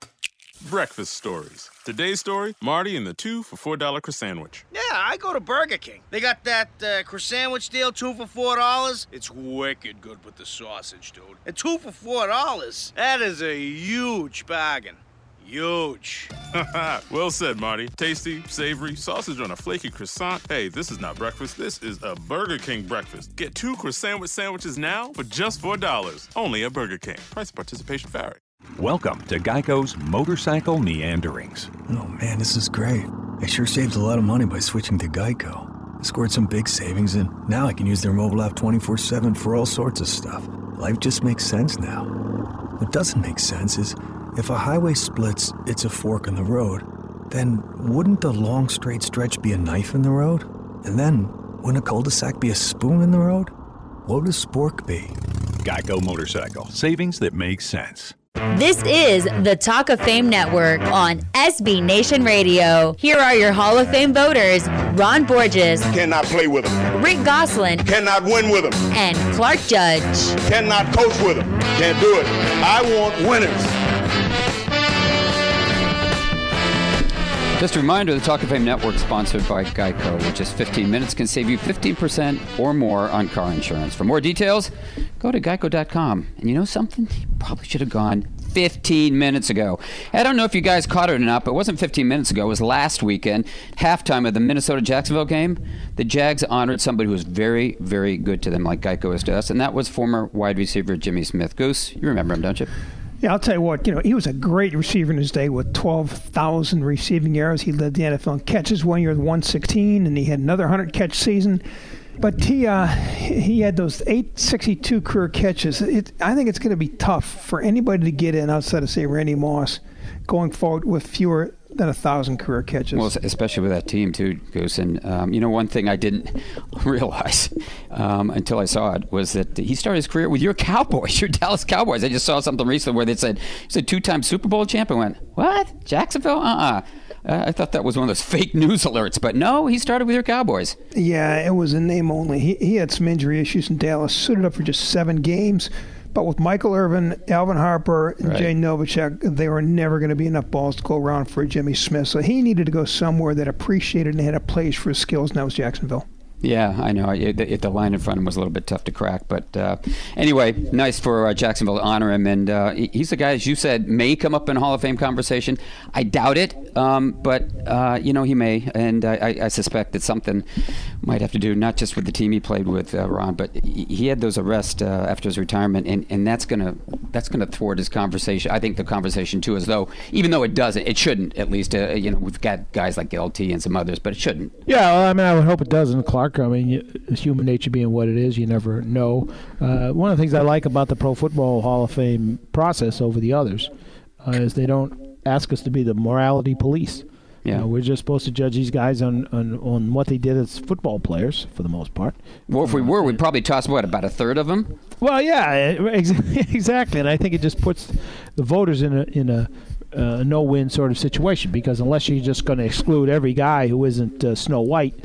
Breakfast Stories. Today's story Marty and the two for $4 croissant sandwich. Yeah, I go to Burger King. They got that uh, croissant sandwich deal, two for four dollars. It's wicked good with the sausage, dude. And two for four dollars. That is a huge bargain. Huge. well said, Marty. Tasty, savory, sausage on a flaky croissant. Hey, this is not breakfast. This is a Burger King breakfast. Get two croissant sandwiches now for just $4. Only at Burger King. Price and participation vary. Welcome to Geico's Motorcycle Meanderings. Oh man, this is great. I sure saved a lot of money by switching to Geico. I scored some big savings and now I can use their mobile app 24 7 for all sorts of stuff. Life just makes sense now. What doesn't make sense is if a highway splits, it's a fork in the road. Then wouldn't a long straight stretch be a knife in the road? And then wouldn't a cul-de-sac be a spoon in the road? What would a spork be? Geico Motorcycle. Savings that make sense. This is the Talk of Fame Network on SB Nation Radio. Here are your Hall of Fame voters Ron Borges. Cannot play with him. Rick Gosselin. Cannot win with him. And Clark Judge. Cannot coach with him. Can't do it. I want winners. Just a reminder the Talk of Fame Network sponsored by Geico, which is 15 minutes can save you 15% or more on car insurance. For more details, go to geico.com. And you know something? You probably should have gone 15 minutes ago. I don't know if you guys caught it or not, but it wasn't 15 minutes ago. It was last weekend, halftime of the Minnesota Jacksonville game. The Jags honored somebody who was very, very good to them, like Geico is to us, and that was former wide receiver Jimmy Smith. Goose, you remember him, don't you? Yeah, I'll tell you what, you know, he was a great receiver in his day with 12,000 receiving yards. He led the NFL in catches one year with 116, and he had another 100 catch season. But he uh, he had those 862 career catches. It, I think it's going to be tough for anybody to get in outside of, say, Randy Moss going forward with fewer than a thousand career catches. Well, especially with that team too, Goose. And um, you know, one thing I didn't realize um, until I saw it was that he started his career with your Cowboys, your Dallas Cowboys. I just saw something recently where they said he's a two-time Super Bowl champion. I went, what? Jacksonville? Uh-uh. Uh, I thought that was one of those fake news alerts, but no, he started with your Cowboys. Yeah, it was a name only. He, he had some injury issues in Dallas, suited up for just seven games. But with Michael Irvin, Alvin Harper, and right. Jay Novacek, they were never going to be enough balls to go around for Jimmy Smith. So he needed to go somewhere that appreciated and had a place for his skills, and that was Jacksonville. Yeah, I know. It, it, the line in front of him was a little bit tough to crack, but uh, anyway, nice for uh, Jacksonville to honor him. And uh, he's the guy, as you said, may come up in Hall of Fame conversation. I doubt it, um, but uh, you know he may, and I, I, suspect that something might have to do not just with the team he played with, uh, Ron, but he had those arrests uh, after his retirement, and, and that's gonna that's gonna thwart his conversation. I think the conversation too, as though even though it doesn't, it shouldn't. At least you know we've got guys like LT and some others, but it shouldn't. Yeah, well, I mean, I would hope it doesn't, Clark. I mean, human nature being what it is, you never know. Uh, one of the things I like about the Pro Football Hall of Fame process over the others uh, is they don't ask us to be the morality police. Yeah. You know, we're just supposed to judge these guys on, on, on what they did as football players, for the most part. Well, if we were, we'd probably toss, what, about a third of them? Well, yeah, exactly. And I think it just puts the voters in a, in a uh, no-win sort of situation because unless you're just going to exclude every guy who isn't uh, Snow White,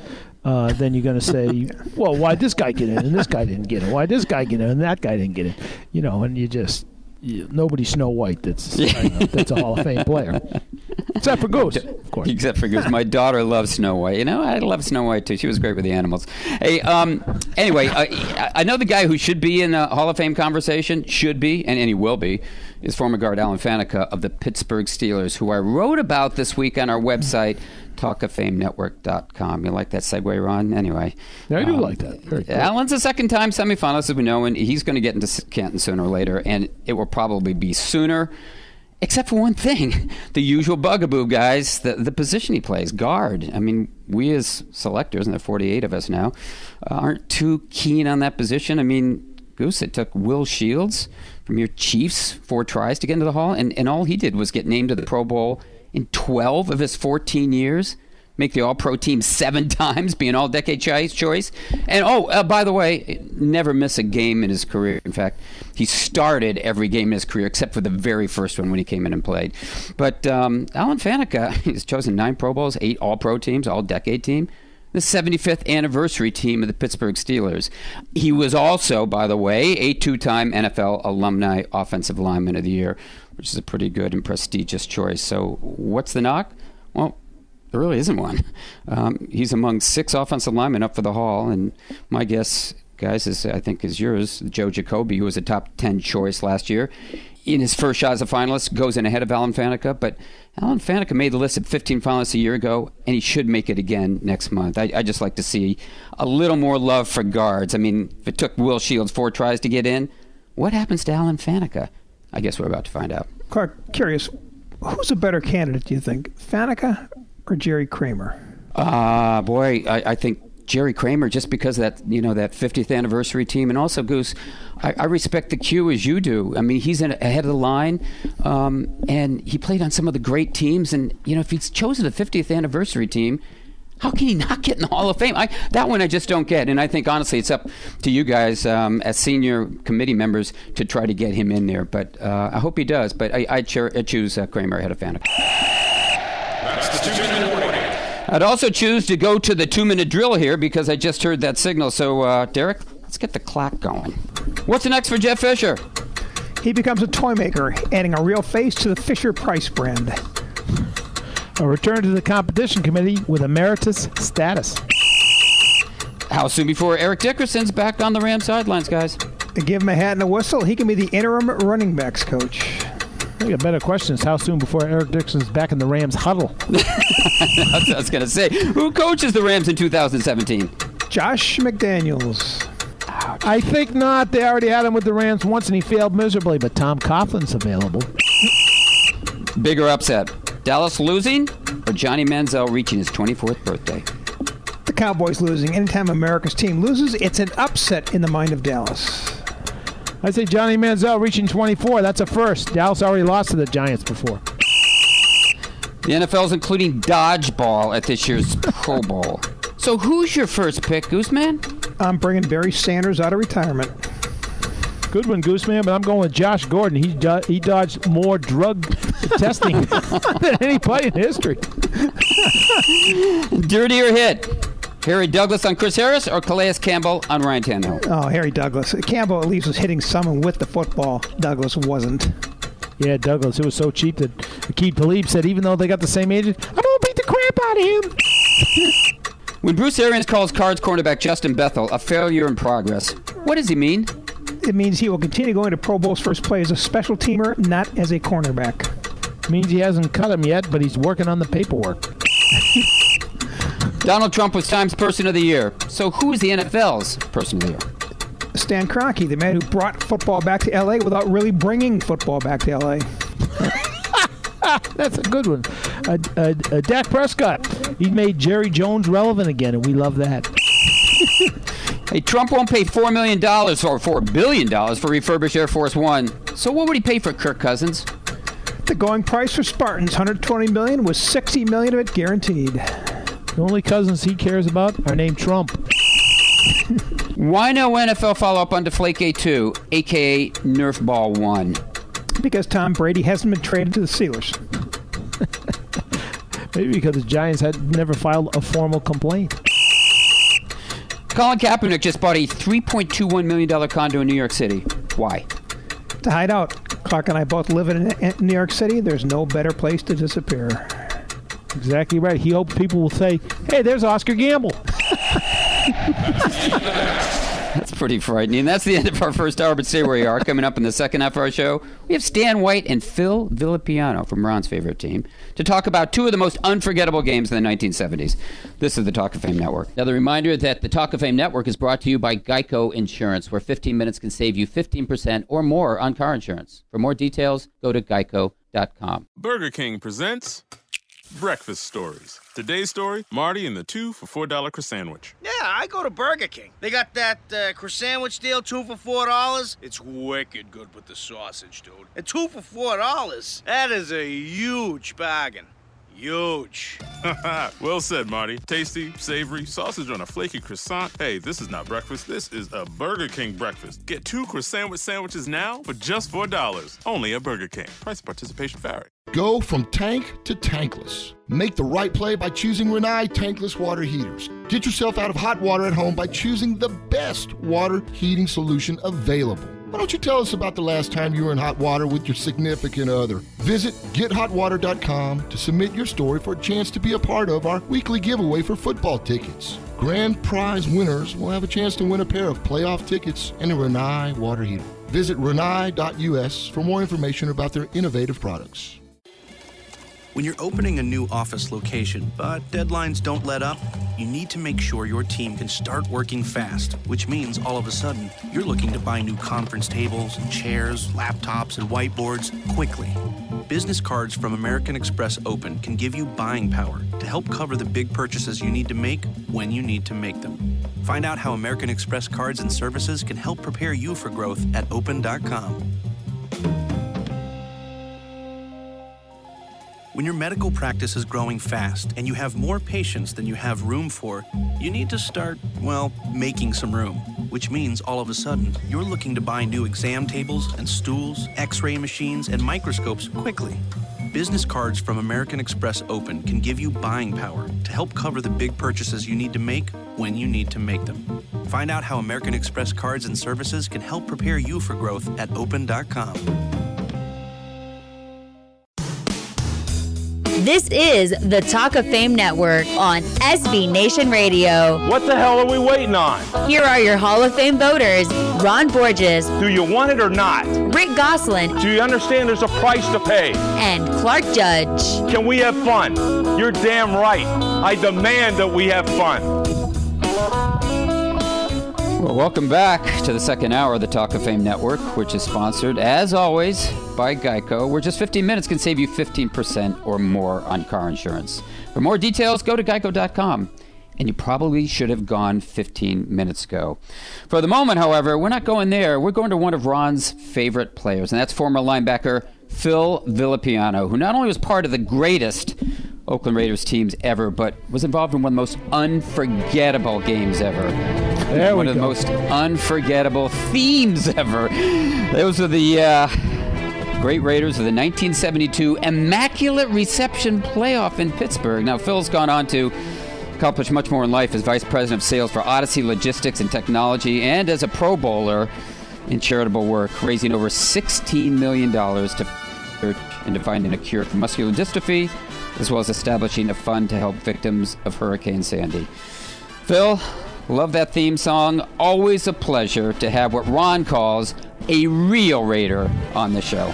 uh, then you're going to say, well, why this guy get in and this guy didn't get in? Why this guy get in and that guy didn't get in? You know, and you just you, nobody's Snow White that's uh, that's a Hall of Fame player, except for Goose, of course. Except for Goose. My daughter loves Snow White. You know, I love Snow White too. She was great with the animals. Hey, um, anyway, uh, I know the guy who should be in a Hall of Fame conversation, should be, and, and he will be, is former guard Alan Faneca of the Pittsburgh Steelers, who I wrote about this week on our website talkoffamenetwork.com. You like that segue, Ron? Anyway. Yeah, I do um, like that. Very cool. Alan's a second time semifinalist, as we know, and he's going to get into Canton sooner or later, and it will probably be sooner. Except for one thing, the usual bugaboo, guys, the, the position he plays, guard. I mean, we as selectors, and there are 48 of us now, uh, aren't too keen on that position. I mean, Goose, it took Will Shields from your Chiefs four tries to get into the Hall, and, and all he did was get named to the Pro Bowl in 12 of his 14 years, make the All Pro team seven times, be an All Decade choice. And oh, uh, by the way, never miss a game in his career. In fact, he started every game in his career except for the very first one when he came in and played. But um, Alan Faneca, he's chosen nine Pro Bowls, eight All Pro teams, All Decade team the 75th anniversary team of the Pittsburgh Steelers. He was also, by the way, a two time NFL alumni offensive lineman of the year which is a pretty good and prestigious choice. So, what's the knock? Well, there really isn't one. Um, he's among six offensive linemen up for the Hall, and my guess, guys, is I think is yours. Joe Jacoby, who was a top ten choice last year, in his first shot as a finalist, goes in ahead of Alan Faneca. But Alan Faneca made the list of 15 finalists a year ago, and he should make it again next month. I, I just like to see a little more love for guards. I mean, if it took Will Shields four tries to get in, what happens to Alan Faneca? I guess we're about to find out. Clark, curious, who's a better candidate, do you think, Faneca or Jerry Kramer? Ah, uh, boy, I, I, think Jerry Kramer, just because that you know that 50th anniversary team, and also Goose, I, I respect the Q as you do. I mean, he's in, ahead of the line, um, and he played on some of the great teams. And you know, if he's chosen the 50th anniversary team, how can he not get in the Hall of Fame? I, that one I just don't get. And I think, honestly, it's up to you guys um, as senior committee members to try to get him in there. But uh, I hope he does. But I, I, choose uh, Kramer ahead of Faneca. I'd also choose to go to the two minute drill here because I just heard that signal. So, uh, Derek, let's get the clock going. What's next for Jeff Fisher? He becomes a toy maker, adding a real face to the Fisher Price brand a return to the competition committee with emeritus status. How soon before Eric Dickerson's back on the Rams sidelines, guys? Give him a hat and a whistle, he can be the interim running backs coach. I think a better question is how soon before Eric Dickerson's back in the Rams huddle? That's what I was going to say. Who coaches the Rams in 2017? Josh McDaniels. Ouch. I think not. They already had him with the Rams once and he failed miserably, but Tom Coughlin's available. Bigger upset. Dallas losing or Johnny Manziel reaching his 24th birthday? The Cowboys losing. Anytime America's team loses, it's an upset in the mind of Dallas. I say Johnny Manziel reaching 24. That's a first. Dallas already lost to the Giants before. The NFL is including dodgeball at this year's Pro Bowl. So who's your first pick, Gooseman? I'm bringing Barry Sanders out of retirement. Good one, Gooseman, but I'm going with Josh Gordon. He, do- he dodged more drug testing than anybody in history. Dirtier hit. Harry Douglas on Chris Harris or Calais Campbell on Ryan Tannehill? Oh, Harry Douglas. Campbell at least was hitting someone with the football. Douglas wasn't. Yeah, Douglas. It was so cheap that Aqib Talib said, even though they got the same age, I'm going to beat the crap out of him. when Bruce Arians calls Cards cornerback Justin Bethel a failure in progress, what does he mean? It means he will continue going to Pro Bowl's first play as a special teamer, not as a cornerback. Means he hasn't cut him yet, but he's working on the paperwork. Donald Trump was Times Person of the Year. So who is the NFL's Person of the Year? Stan Kroenke, the man who brought football back to LA without really bringing football back to LA. That's a good one. Uh, uh, uh, Dak Prescott. He made Jerry Jones relevant again, and we love that. Hey, Trump won't pay $4 million or $4 billion for refurbished Air Force One. So what would he pay for Kirk Cousins? The going price for Spartans, $120 million, was 60 million of it guaranteed. The only cousins he cares about are named Trump. Why no NFL follow up on Deflategate 2, aka Nerf Ball 1? Because Tom Brady hasn't been traded to the Steelers. Maybe because the Giants had never filed a formal complaint. Colin Kaepernick just bought a $3.21 million condo in New York City. Why? To hide out. Clark and I both live in, in New York City. There's no better place to disappear. Exactly right. He hopes people will say, "Hey, there's Oscar Gamble." That's pretty frightening. That's the end of our first hour, but stay where you are. Coming up in the second half of our show, we have Stan White and Phil Villapiano from Ron's favorite team to talk about two of the most unforgettable games in the 1970s. This is the Talk of Fame Network. Now, the reminder that the Talk of Fame Network is brought to you by Geico Insurance, where 15 minutes can save you 15% or more on car insurance. For more details, go to geico.com. Burger King presents Breakfast Stories. Today's story Marty and the two for $4 croissant. Sandwich. Yeah, I go to Burger King. They got that uh, croissant deal, two for four dollars. It's wicked good with the sausage, dude. And two for four dollars. That is a huge bargain. Huge. well said, Marty. Tasty, savory, sausage on a flaky croissant. Hey, this is not breakfast. This is a Burger King breakfast. Get two croissant sandwiches now for just $4. Only at Burger King. Price and participation vary. Go from tank to tankless. Make the right play by choosing Rinnai tankless water heaters. Get yourself out of hot water at home by choosing the best water heating solution available. Why don't you tell us about the last time you were in hot water with your significant other? Visit gethotwater.com to submit your story for a chance to be a part of our weekly giveaway for football tickets. Grand prize winners will have a chance to win a pair of playoff tickets and a Rinnai water heater. Visit rinnai.us for more information about their innovative products. When you're opening a new office location, but deadlines don't let up, you need to make sure your team can start working fast, which means all of a sudden you're looking to buy new conference tables and chairs, laptops, and whiteboards quickly. Business cards from American Express Open can give you buying power to help cover the big purchases you need to make when you need to make them. Find out how American Express cards and services can help prepare you for growth at open.com. When your medical practice is growing fast and you have more patients than you have room for, you need to start, well, making some room. Which means all of a sudden, you're looking to buy new exam tables and stools, x ray machines, and microscopes quickly. Business cards from American Express Open can give you buying power to help cover the big purchases you need to make when you need to make them. Find out how American Express cards and services can help prepare you for growth at open.com. This is the Talk of Fame Network on SB Nation Radio. What the hell are we waiting on? Here are your Hall of Fame voters Ron Borges. Do you want it or not? Rick Gosselin. Do you understand there's a price to pay? And Clark Judge. Can we have fun? You're damn right. I demand that we have fun. Well, welcome back to the second hour of the Talk of Fame Network, which is sponsored, as always, by Geico, where just 15 minutes can save you 15% or more on car insurance. For more details, go to geico.com. And you probably should have gone 15 minutes ago. For the moment, however, we're not going there. We're going to one of Ron's favorite players, and that's former linebacker Phil Villapiano, who not only was part of the greatest Oakland Raiders teams ever, but was involved in one of the most unforgettable games ever. There one of the most unforgettable themes ever. Those are the uh, great Raiders of the 1972 Immaculate Reception playoff in Pittsburgh. Now, Phil's gone on to accomplish much more in life as vice president of sales for Odyssey Logistics and Technology and as a Pro Bowler in charitable work, raising over $16 million to research to finding a cure for muscular dystrophy, as well as establishing a fund to help victims of Hurricane Sandy. Phil, love that theme song. Always a pleasure to have what Ron calls a real Raider on the show.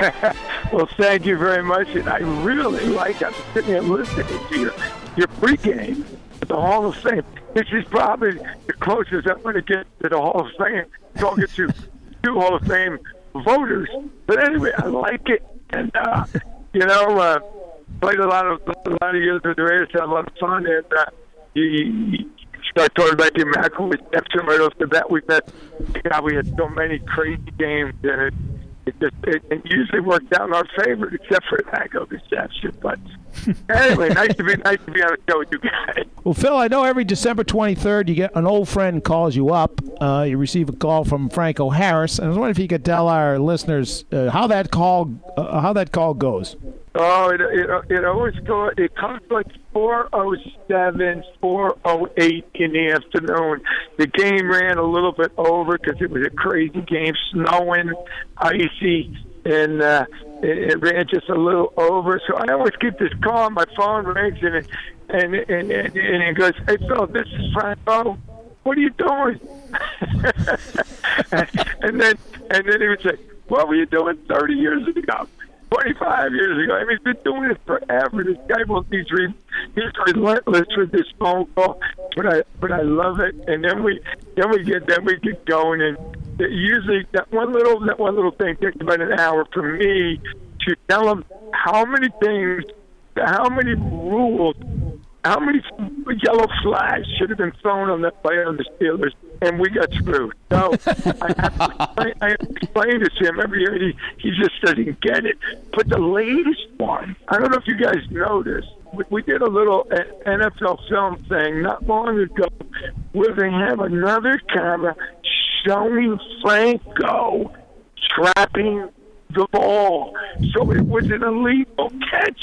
well, thank you very much. And I really like I'm sitting here listening to your, your pregame at the Hall of Fame. This is probably the closest I'm going to get to the Hall of Fame. Talking to two Hall of Fame voters. But anyway, I like it. And, uh, you know, uh, played a lot of a lot of years with the Raiders, had a lot of fun. And uh, you, you start talking about the Immaculate Reception right off. We've had, God, we had so many crazy games. And it, it just it, it usually worked out in our favor, except for that go reception. But anyway, nice to be nice to be on the show with you guys. Well, Phil, I know every December 23rd you get an old friend calls you up. Uh, you receive a call from Franco Harris, and I was wondering if you could tell our listeners uh, how that call uh, how that call goes. Oh, it it, it always go. It comes like four oh seven, four oh eight in the afternoon. The game ran a little bit over because it was a crazy game, snowing, icy, and uh, it, it ran just a little over. So I always keep this call. My phone rings and it, and and and, and it goes, "Hey Phil, this is Franco. What are you doing?" and then and then he would say, "What were you doing 30 years ago?" 25 years ago. I mean, he's been doing it forever. This guy won't he's, re, he's relentless with this phone call, but I but I love it. And then we then we get then we get going, and usually that one little that one little thing takes about an hour for me to tell him how many things, how many rules how many yellow flags should have been thrown on that play on the Steelers, and we got screwed? So I, have explain, I to this to him every year, he, he just doesn't get it. But the latest one, I don't know if you guys know this. We, we did a little uh, NFL film thing not long ago where they have another camera showing Franco trapping the ball. So it was an illegal catch.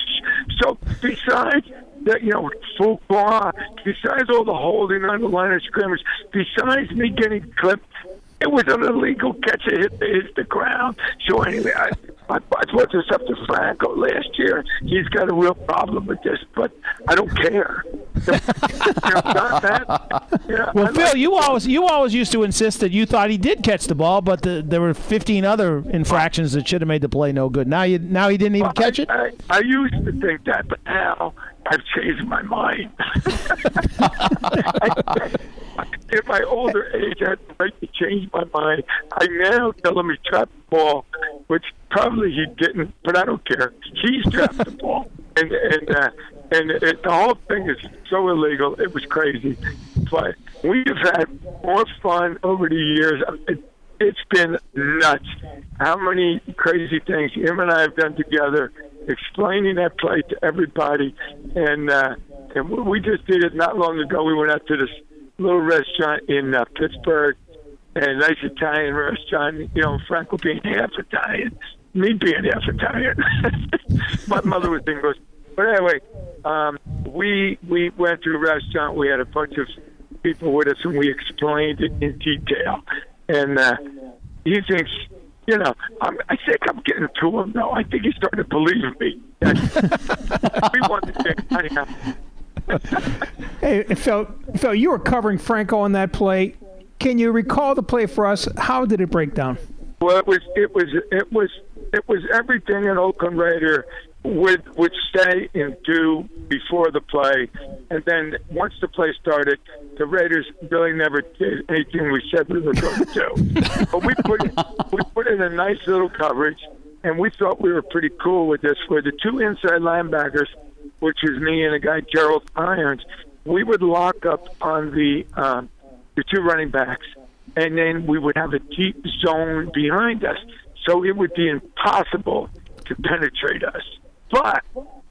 So besides that, you know, full Fuqua, besides all the holding on the line of scrimmage, besides me getting clipped, it was an illegal catch. It hit the, hit the ground. So anyway, I, I, I brought this up to Franco last year. He's got a real problem with this, but I don't care. you know, that, you know, Well, I Phil, like- you always you always used to insist that you thought he did catch the ball, but the, there were 15 other infractions that should have made the play no good. Now you now he didn't even catch it. I, I used to think that, but now I've changed my mind. In my older age, I had the right to change my mind. I now tell him he trapped the ball, which probably he didn't, but I don't care. He's trapped the ball, and and uh, and it, the whole thing is so illegal. It was crazy, but we've had more fun over the years. It, it's been nuts. How many crazy things him and I have done together, explaining that play to everybody, and uh, and we- just did it not long ago. We went out to this little restaurant in uh, Pittsburgh, a nice Italian restaurant. You know, Frank Franco being half Italian, me being half Italian. My mother was English, but anyway, um, we we went to a restaurant. We had a bunch of people with us, and we explained it in detail. And uh, he thinks, you know, I'm, I think I'm getting to him. No, I think he's starting to believe me. We want to say, anyhow. Hey, Phil, Phil, you were covering Franco on that play. Can you recall the play for us? How did it break down? Well, it was it was it was it was everything an Oakland Raider would would say and do before the play, and then once the play started, the Raiders really never did anything we said we were going to do. but we put in, we put in a nice little coverage, and we thought we were pretty cool with this. Where the two inside linebackers, which is me and a guy Gerald Irons, we would lock up on the um, the two running backs, and then we would have a deep zone behind us, so it would be impossible to penetrate us. But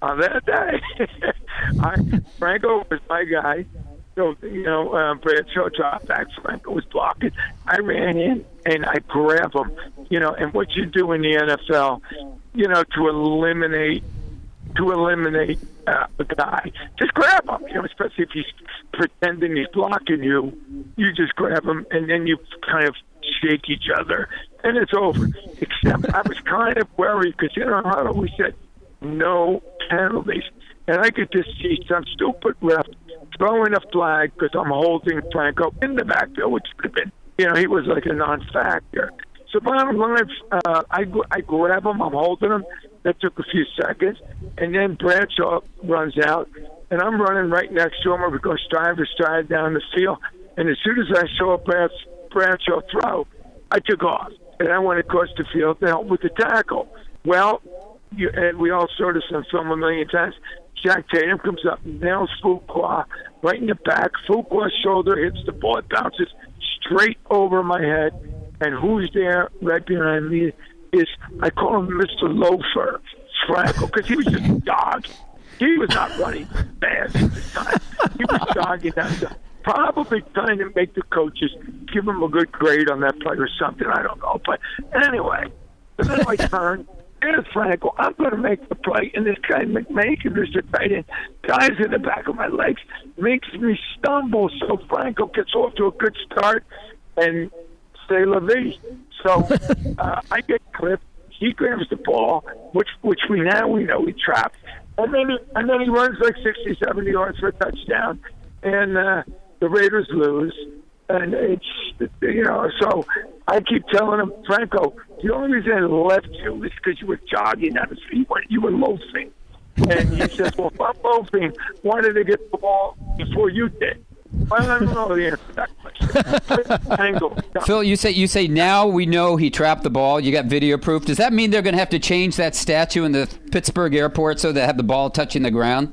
on that day, I, Franco was my guy. So you know, uh, Bradshaw dropped back. Franco was blocking. I ran in and I grabbed him. You know, and what you do in the NFL, you know, to eliminate to eliminate uh, a guy, just grab him. You know, especially if he's pretending he's blocking you, you just grab him and then you kind of shake each other, and it's over. Except I was kind of worried because you know how we said no penalties, and I could just see some stupid ref throwing a flag because I'm holding Franco in the backfield, which would have been, you know, he was like a non-factor. So bottom line, uh, I I grab him, I'm holding him. That took a few seconds, and then Bradshaw runs out, and I'm running right next to him. We're going stride stride down the field, and as soon as I saw Brad, Bradshaw throw, I took off, and I went across the field to help with the tackle. Well, you, and we all saw this on film a million times. Jack Tatum comes up, nails Fuqua right in the back. Fuqua's shoulder hits the ball, it bounces straight over my head. And who's there right behind me is I call him Mr. Loafer, Franco, because he was just jogging. He was not running fast at the time. He was dogging down, the- probably trying to make the coaches give him a good grade on that play or something. I don't know. But anyway, then I turn here's Franco. I'm going to make the play, and this guy McMakin, who's the tight end, dives in the back of my legs, makes me stumble. So Franco gets off to a good start, and say la vie. So uh, I get clipped. He grabs the ball, which which we now we know he trapped, and then he, and then he runs like 60, 70 yards for a touchdown, and uh, the Raiders lose. And it's you know, so I keep telling him, Franco, the only reason I left you is because you were jogging on the street, you were loafing. And he says, Well, if I'm loafing, why did they get the ball before you did? Well, I don't know the answer to that question. Phil, you say you say now we know he trapped the ball. You got video proof. Does that mean they're going to have to change that statue in the Pittsburgh airport so they have the ball touching the ground?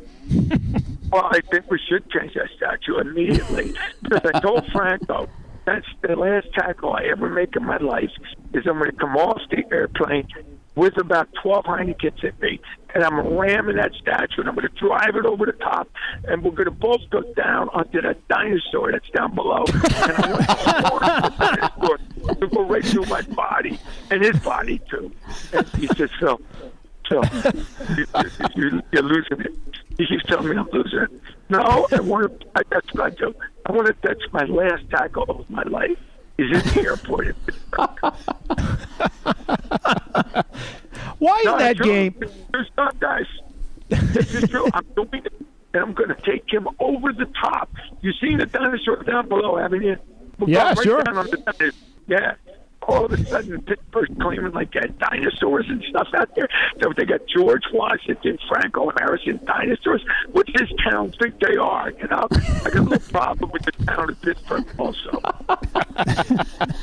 Well, I think we should change that statue immediately because I told Franco that's the last tackle I ever make in my life is I'm going to come off the airplane with about 12 Heinekens at me, and I'm ramming that statue, and I'm going to drive it over the top, and we're going to both go down onto that dinosaur that's down below, and I want the dinosaur to go right through my body and his body too. And he says, Phil, Phil, you, you're losing it. He keeps telling me I'm losing it. No, I want to. I, that's what I do. I want to. That's my last tackle of my life. Is in the airport in Pittsburgh. Why No, in that game? It's not, guys. This is true. I'm doing it, and I'm going to take him over the top. You seen the dinosaur down below, haven't you? We'll Yeah, right sure. down on the dinosaur. Yeah. All of a sudden, Pittsburgh's claiming like they had dinosaurs and stuff out there. So they got George Washington, Franco Harrison dinosaurs. What does this town think they are? You know, I got a little problem with the town of Pittsburgh also.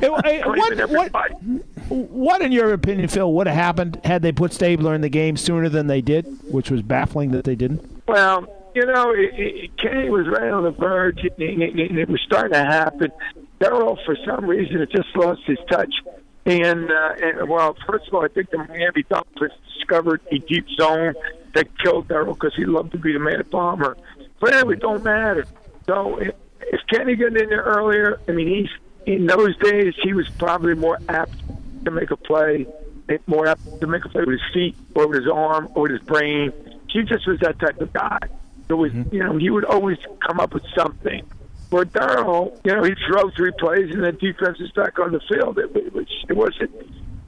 Hey, what, what, what, in your opinion, Phil, would have happened had they put Stabler in the game sooner than they did, which was baffling that they didn't? Well, you know, it, it, Kenny was right on the verge, and it, it, it was starting to happen. Daryle, for some reason, it just lost his touch. And, uh, and well, first of all, I think the Miami Dolphins discovered a deep zone that killed Daryle because he loved to be the mad bomber. But anyway, it don't matter. So if, if Kenny got in there earlier, I mean, he's in those days he was probably more apt to make a play, more apt to make a play with his feet or with his arm or with his brain. He just was that type of guy. It was, you know, he would always come up with something. For Daryle, you know, he throw three plays and then defense is back on the field. It, it was, it wasn't,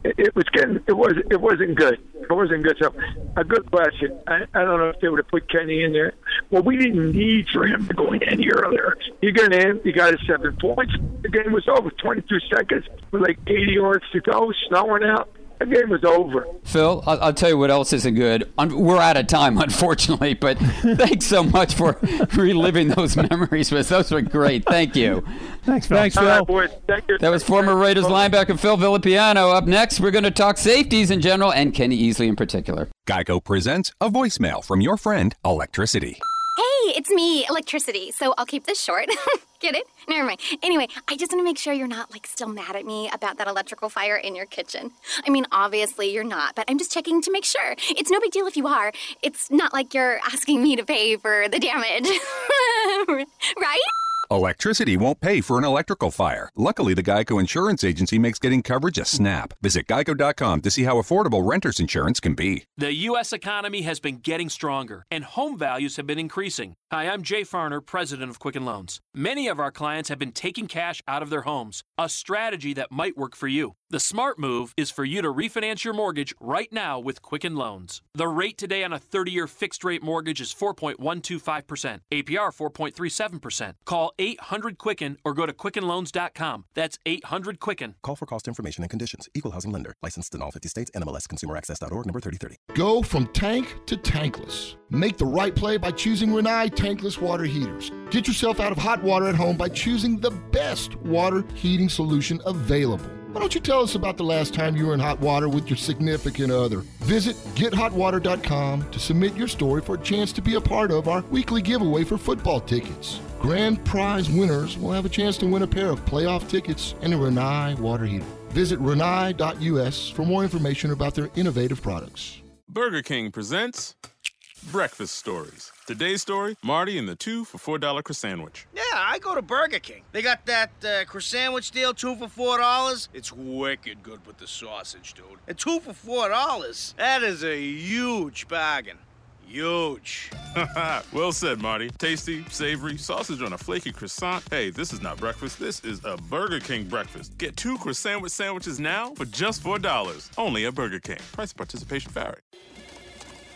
it, was getting, it was, it wasn't good. It wasn't good. So, a good question. I, I don't know if they would have put Kenny in there. Well, we didn't need for him to go in any earlier. He got in, he got his seven points. The game was over. 22 seconds with like 80 yards to go, snowing out. The game was over. Phil, I'll, I'll tell you what else isn't good. Un- We're out of time, unfortunately, but thanks so much for reliving those memories with us. Those were great. Thank you. Thanks, Phil. Thanks, All right, Phil. boys. Thank you. That was former Raiders linebacker Phil Villapiano. Up next, we're going to talk safeties in general and Kenny Easley in particular. Geico presents a voicemail from your friend Electricity. Hey, it's me, electricity. So I'll keep this short. Get it? Never mind. Anyway, I just want to make sure you're not like still mad at me about that electrical fire in your kitchen. I mean, obviously you're not, but I'm just checking to make sure. It's no big deal if you are. It's not like you're asking me to pay for the damage. right? Electricity won't pay for an electrical fire. Luckily, the Geico Insurance Agency makes getting coverage a snap. Visit geico.com to see how affordable renter's insurance can be. The U.S. economy has been getting stronger, and home values have been increasing. Hi, I'm Jay Farner, president of Quicken Loans. Many of our clients have been taking cash out of their homes, a strategy that might work for you. The smart move is for you to refinance your mortgage right now with Quicken Loans. The rate today on a 30 year fixed rate mortgage is 4.125%, APR 4.37%. Call 800 Quicken or go to QuickenLoans.com. That's 800 Quicken. Call for cost information and conditions. Equal housing lender. Licensed in all 50 states. NMLS ConsumerAccess.org number 3030. Go from tank to tankless. Make the right play by choosing Rinnai tankless water heaters. Get yourself out of hot water at home by choosing the best water heating solution available. Why don't you tell us about the last time you were in hot water with your significant other? Visit gethotwater.com to submit your story for a chance to be a part of our weekly giveaway for football tickets. Grand prize winners will have a chance to win a pair of playoff tickets and a Rinnai water heater. Visit rinnai.us for more information about their innovative products. Burger King presents breakfast stories. Today's story Marty and the two for $4 croissant sandwich. Yeah, I go to Burger King. They got that uh, croissant sandwich deal, two for four dollars. It's wicked good with the sausage, dude. And two for four dollars. That is a huge bargain. Huge. well said, Marty. Tasty, savory, sausage on a flaky croissant. Hey, this is not breakfast. This is a Burger King breakfast. Get two croissant sandwiches now for just $4. Only at Burger King. Price participation vary.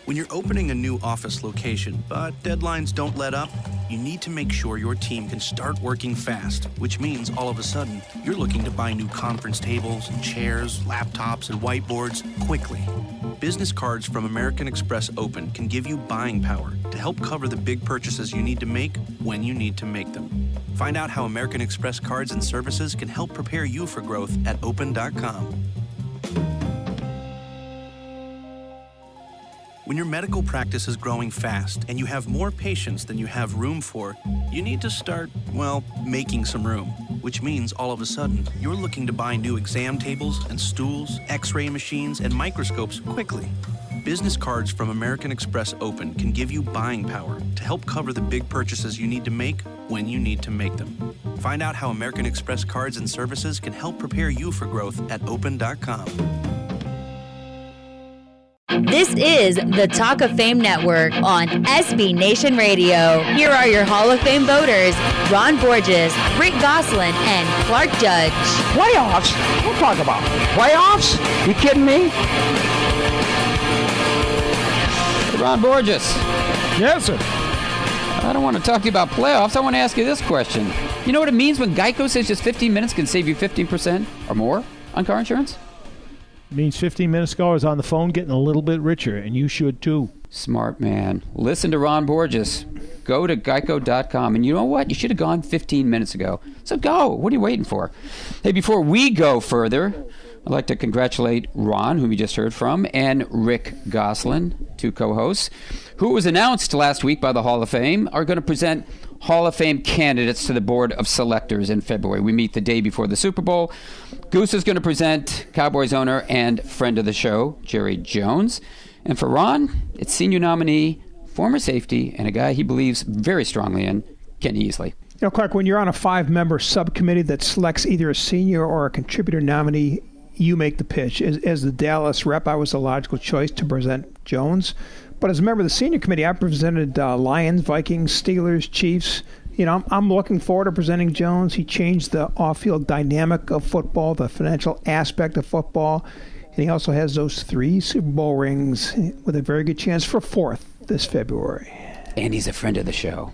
When you're opening a new office location, but deadlines don't let up, you need to make sure your team can start working fast, which means all of a sudden you're looking to buy new conference tables and chairs, laptops, and whiteboards quickly. Business cards from American Express Open can give you buying power to help cover the big purchases you need to make when you need to make them. Find out how American Express cards and services can help prepare you for growth at open.com. When your medical practice is growing fast and you have more patients than you have room for, you need to start, well, making some room. Which means all of a sudden, you're looking to buy new exam tables and stools, x ray machines, and microscopes quickly. Business cards from American Express Open can give you buying power to help cover the big purchases you need to make when you need to make them. Find out how American Express cards and services can help prepare you for growth at open.com. This is the Talk of Fame Network on SB Nation Radio. Here are your Hall of Fame voters Ron Borges, Rick Gosselin, and Clark Judge. Playoffs? We'll talk about playoffs? You kidding me? Ron Borges. Yes, sir. I don't want to talk to you about playoffs. I want to ask you this question. You know what it means when Geico says just 15 minutes can save you 15% or more on car insurance? Means 15 minutes ago I was on the phone getting a little bit richer, and you should too. Smart man. Listen to Ron Borges. Go to geico.com. And you know what? You should have gone 15 minutes ago. So go. What are you waiting for? Hey, before we go further, I'd like to congratulate Ron, whom you just heard from, and Rick Gosselin, two co hosts, who was announced last week by the Hall of Fame, are going to present Hall of Fame candidates to the Board of Selectors in February. We meet the day before the Super Bowl. Goose is going to present Cowboys owner and friend of the show, Jerry Jones. And for Ron, it's senior nominee, former safety, and a guy he believes very strongly in, Ken Easley. You know, Clark, when you're on a five member subcommittee that selects either a senior or a contributor nominee, you make the pitch. As, as the Dallas rep, I was the logical choice to present Jones. But as a member of the senior committee, I presented uh, Lions, Vikings, Steelers, Chiefs. You know, I'm, I'm looking forward to presenting Jones. He changed the off-field dynamic of football, the financial aspect of football, and he also has those three Super Bowl rings with a very good chance for fourth this February. And he's a friend of the show.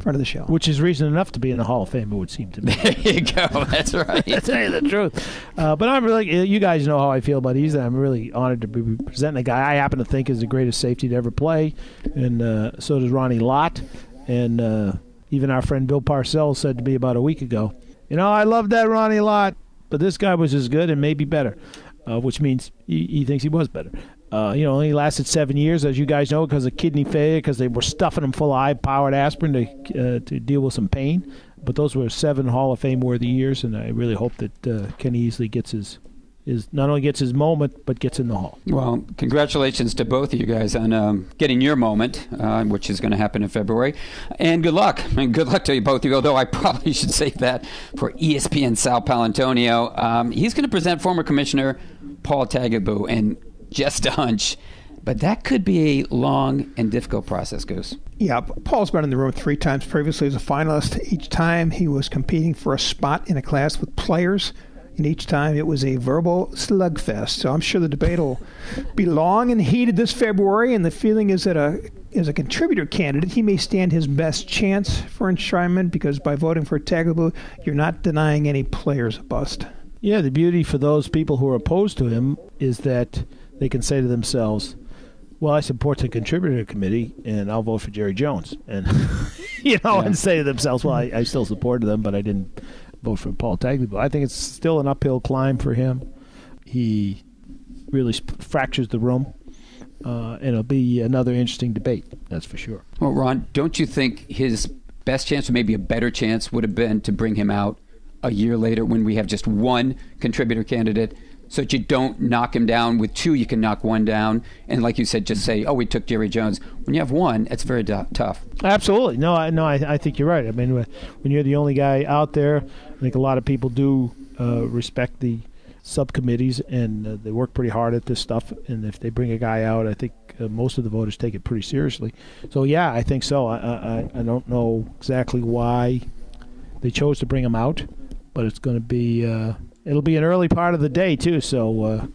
Friend of the show. Which is reason enough to be in the Hall of Fame, it would seem to me. There you go. That's right. to tell you the truth. Uh, but I'm really, you guys know how I feel about Easley. I'm really honored to be presenting a guy I happen to think is the greatest safety to ever play. And uh, so does Ronnie Lott. And uh, even our friend Bill Parcells said to me about a week ago, you know, I love that Ronnie a lot, but this guy was as good and maybe better, uh, which means he, he thinks he was better. Uh, you know, he lasted seven years, as you guys know, because of kidney failure, because they were stuffing him full of high-powered aspirin to uh, to deal with some pain. But those were seven Hall of Fame worthy years, and I really hope that uh, Kenny Easley gets his is not only gets his moment but gets in the hall. Well, congratulations to both of you guys on um, getting your moment, uh, which is going to happen in February, and good luck. And good luck to you both of you. Although I probably should save that for ESPN Sal Paolantonio. Um, he's going to present former Commissioner Paul Tagliabue, and just a hunch. But that could be a long and difficult process, Goose. Yeah, Paul's been in the room three times previously as a finalist. Each time he was competing for a spot in a class with players, and each time it was a verbal slugfest. So I'm sure the debate will be long and heated this February, and the feeling is that a as a contributor candidate, he may stand his best chance for enshrinement because by voting for Tagliabue, you're not denying any players a bust. Yeah, the beauty for those people who are opposed to him is that they can say to themselves, well, I support the contributor committee, and I'll vote for Jerry Jones, and you know, Yeah. and say to themselves, "Well, I, I still supported them, but I didn't vote for Paul Tagliabue." I think it's still an uphill climb for him. He really sp- fractures the room, uh, and it'll be another interesting debate. That's for sure. Well, Ron, don't you think his best chance, or maybe a better chance, would have been to bring him out a year later when we have just one contributor candidate so that you don't knock him down. With two, you can knock one down, and like you said, just say, "Oh, we took Jerry Jones." When you have one, it's very d- tough. Absolutely. No, I, no, I, I think you're right. I mean, when you're the only guy out there, I think a lot of people do uh, respect the subcommittees, and uh, they work pretty hard at this stuff. And if they bring a guy out, I think uh, most of the voters take it pretty seriously. So yeah, I think so. I, I, I don't know exactly why they chose to bring him out, but it's going to be uh, it'll be an early part of the day too. So uh,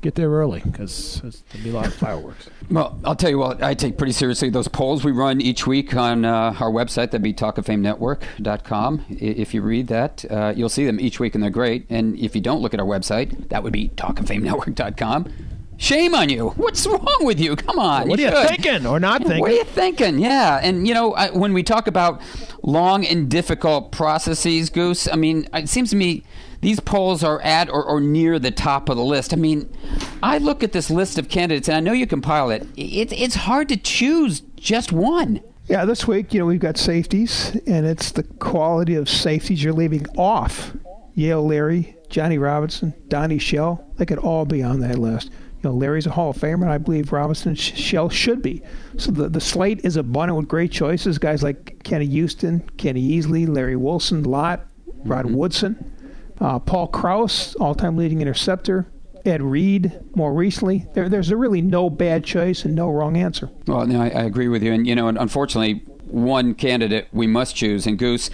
get there early because there'll be a lot of fireworks. Well, I'll tell you what, I take pretty seriously those polls we run each week on uh, our website, that'd be talkoffamenetwork.com. If you read that, uh, you'll see them each week and they're great. And if you don't look at our website, that would be talkoffamenetwork.com. Shame on you. What's wrong with you? Come on. What you are you should. thinking or not thinking? What are you thinking? Yeah. And, you know, I, when we talk about long and difficult processes, Goose, I mean, it seems to me these polls are at or, or near the top of the list. I mean, I look at this list of candidates, and I know you compile it. it it's hard to choose just one. Yeah, this week, you know, we've got safeties, and it's the quality of safeties you're leaving off. Yale Lary, Johnny Robinson, Donnie Shell, they could all be on that list. You know, Lary's a Hall of Famer, and I believe Robinson and Shell should be. So the, the slate is abundant with great choices. Guys like Kenny Houston, Kenny Easley, Larry Wilson, Lott, Rod Woodson, uh, Paul Krause, all-time leading interceptor, Ed Reed, more recently. There, there's a really no bad choice and no wrong answer. Well, no, I, I agree with you. And, you know, and unfortunately, one candidate we must choose, and Goose,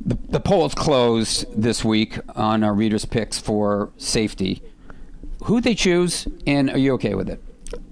the, the polls closed this week on our readers' picks for safety. Who they choose, and are you okay with it?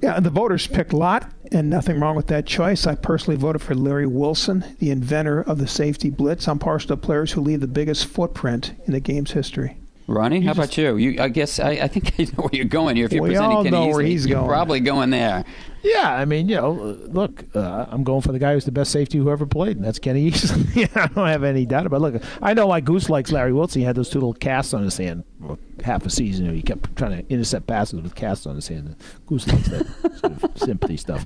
Yeah, the voters picked Lott, and nothing wrong with that choice. I personally voted for Larry Wilson, the inventor of the safety blitz. I'm partial to players who leave the biggest footprint in the game's history. Ronnie, how about you? You, I guess I, I think I know where you're going here. If you're We presenting all Kenny know where Easley, he's you're going. probably going there. Yeah, I mean, you know, look, uh, I'm going for the guy who's the best safety who ever played, and that's Kenny Easley. yeah, I don't have any doubt about. it. Look, I know why Goose likes Larry Wilson. He had those two little casts on his hand for half a season. He kept trying to intercept passes with casts on his hand. Goose likes that sort of sympathy stuff.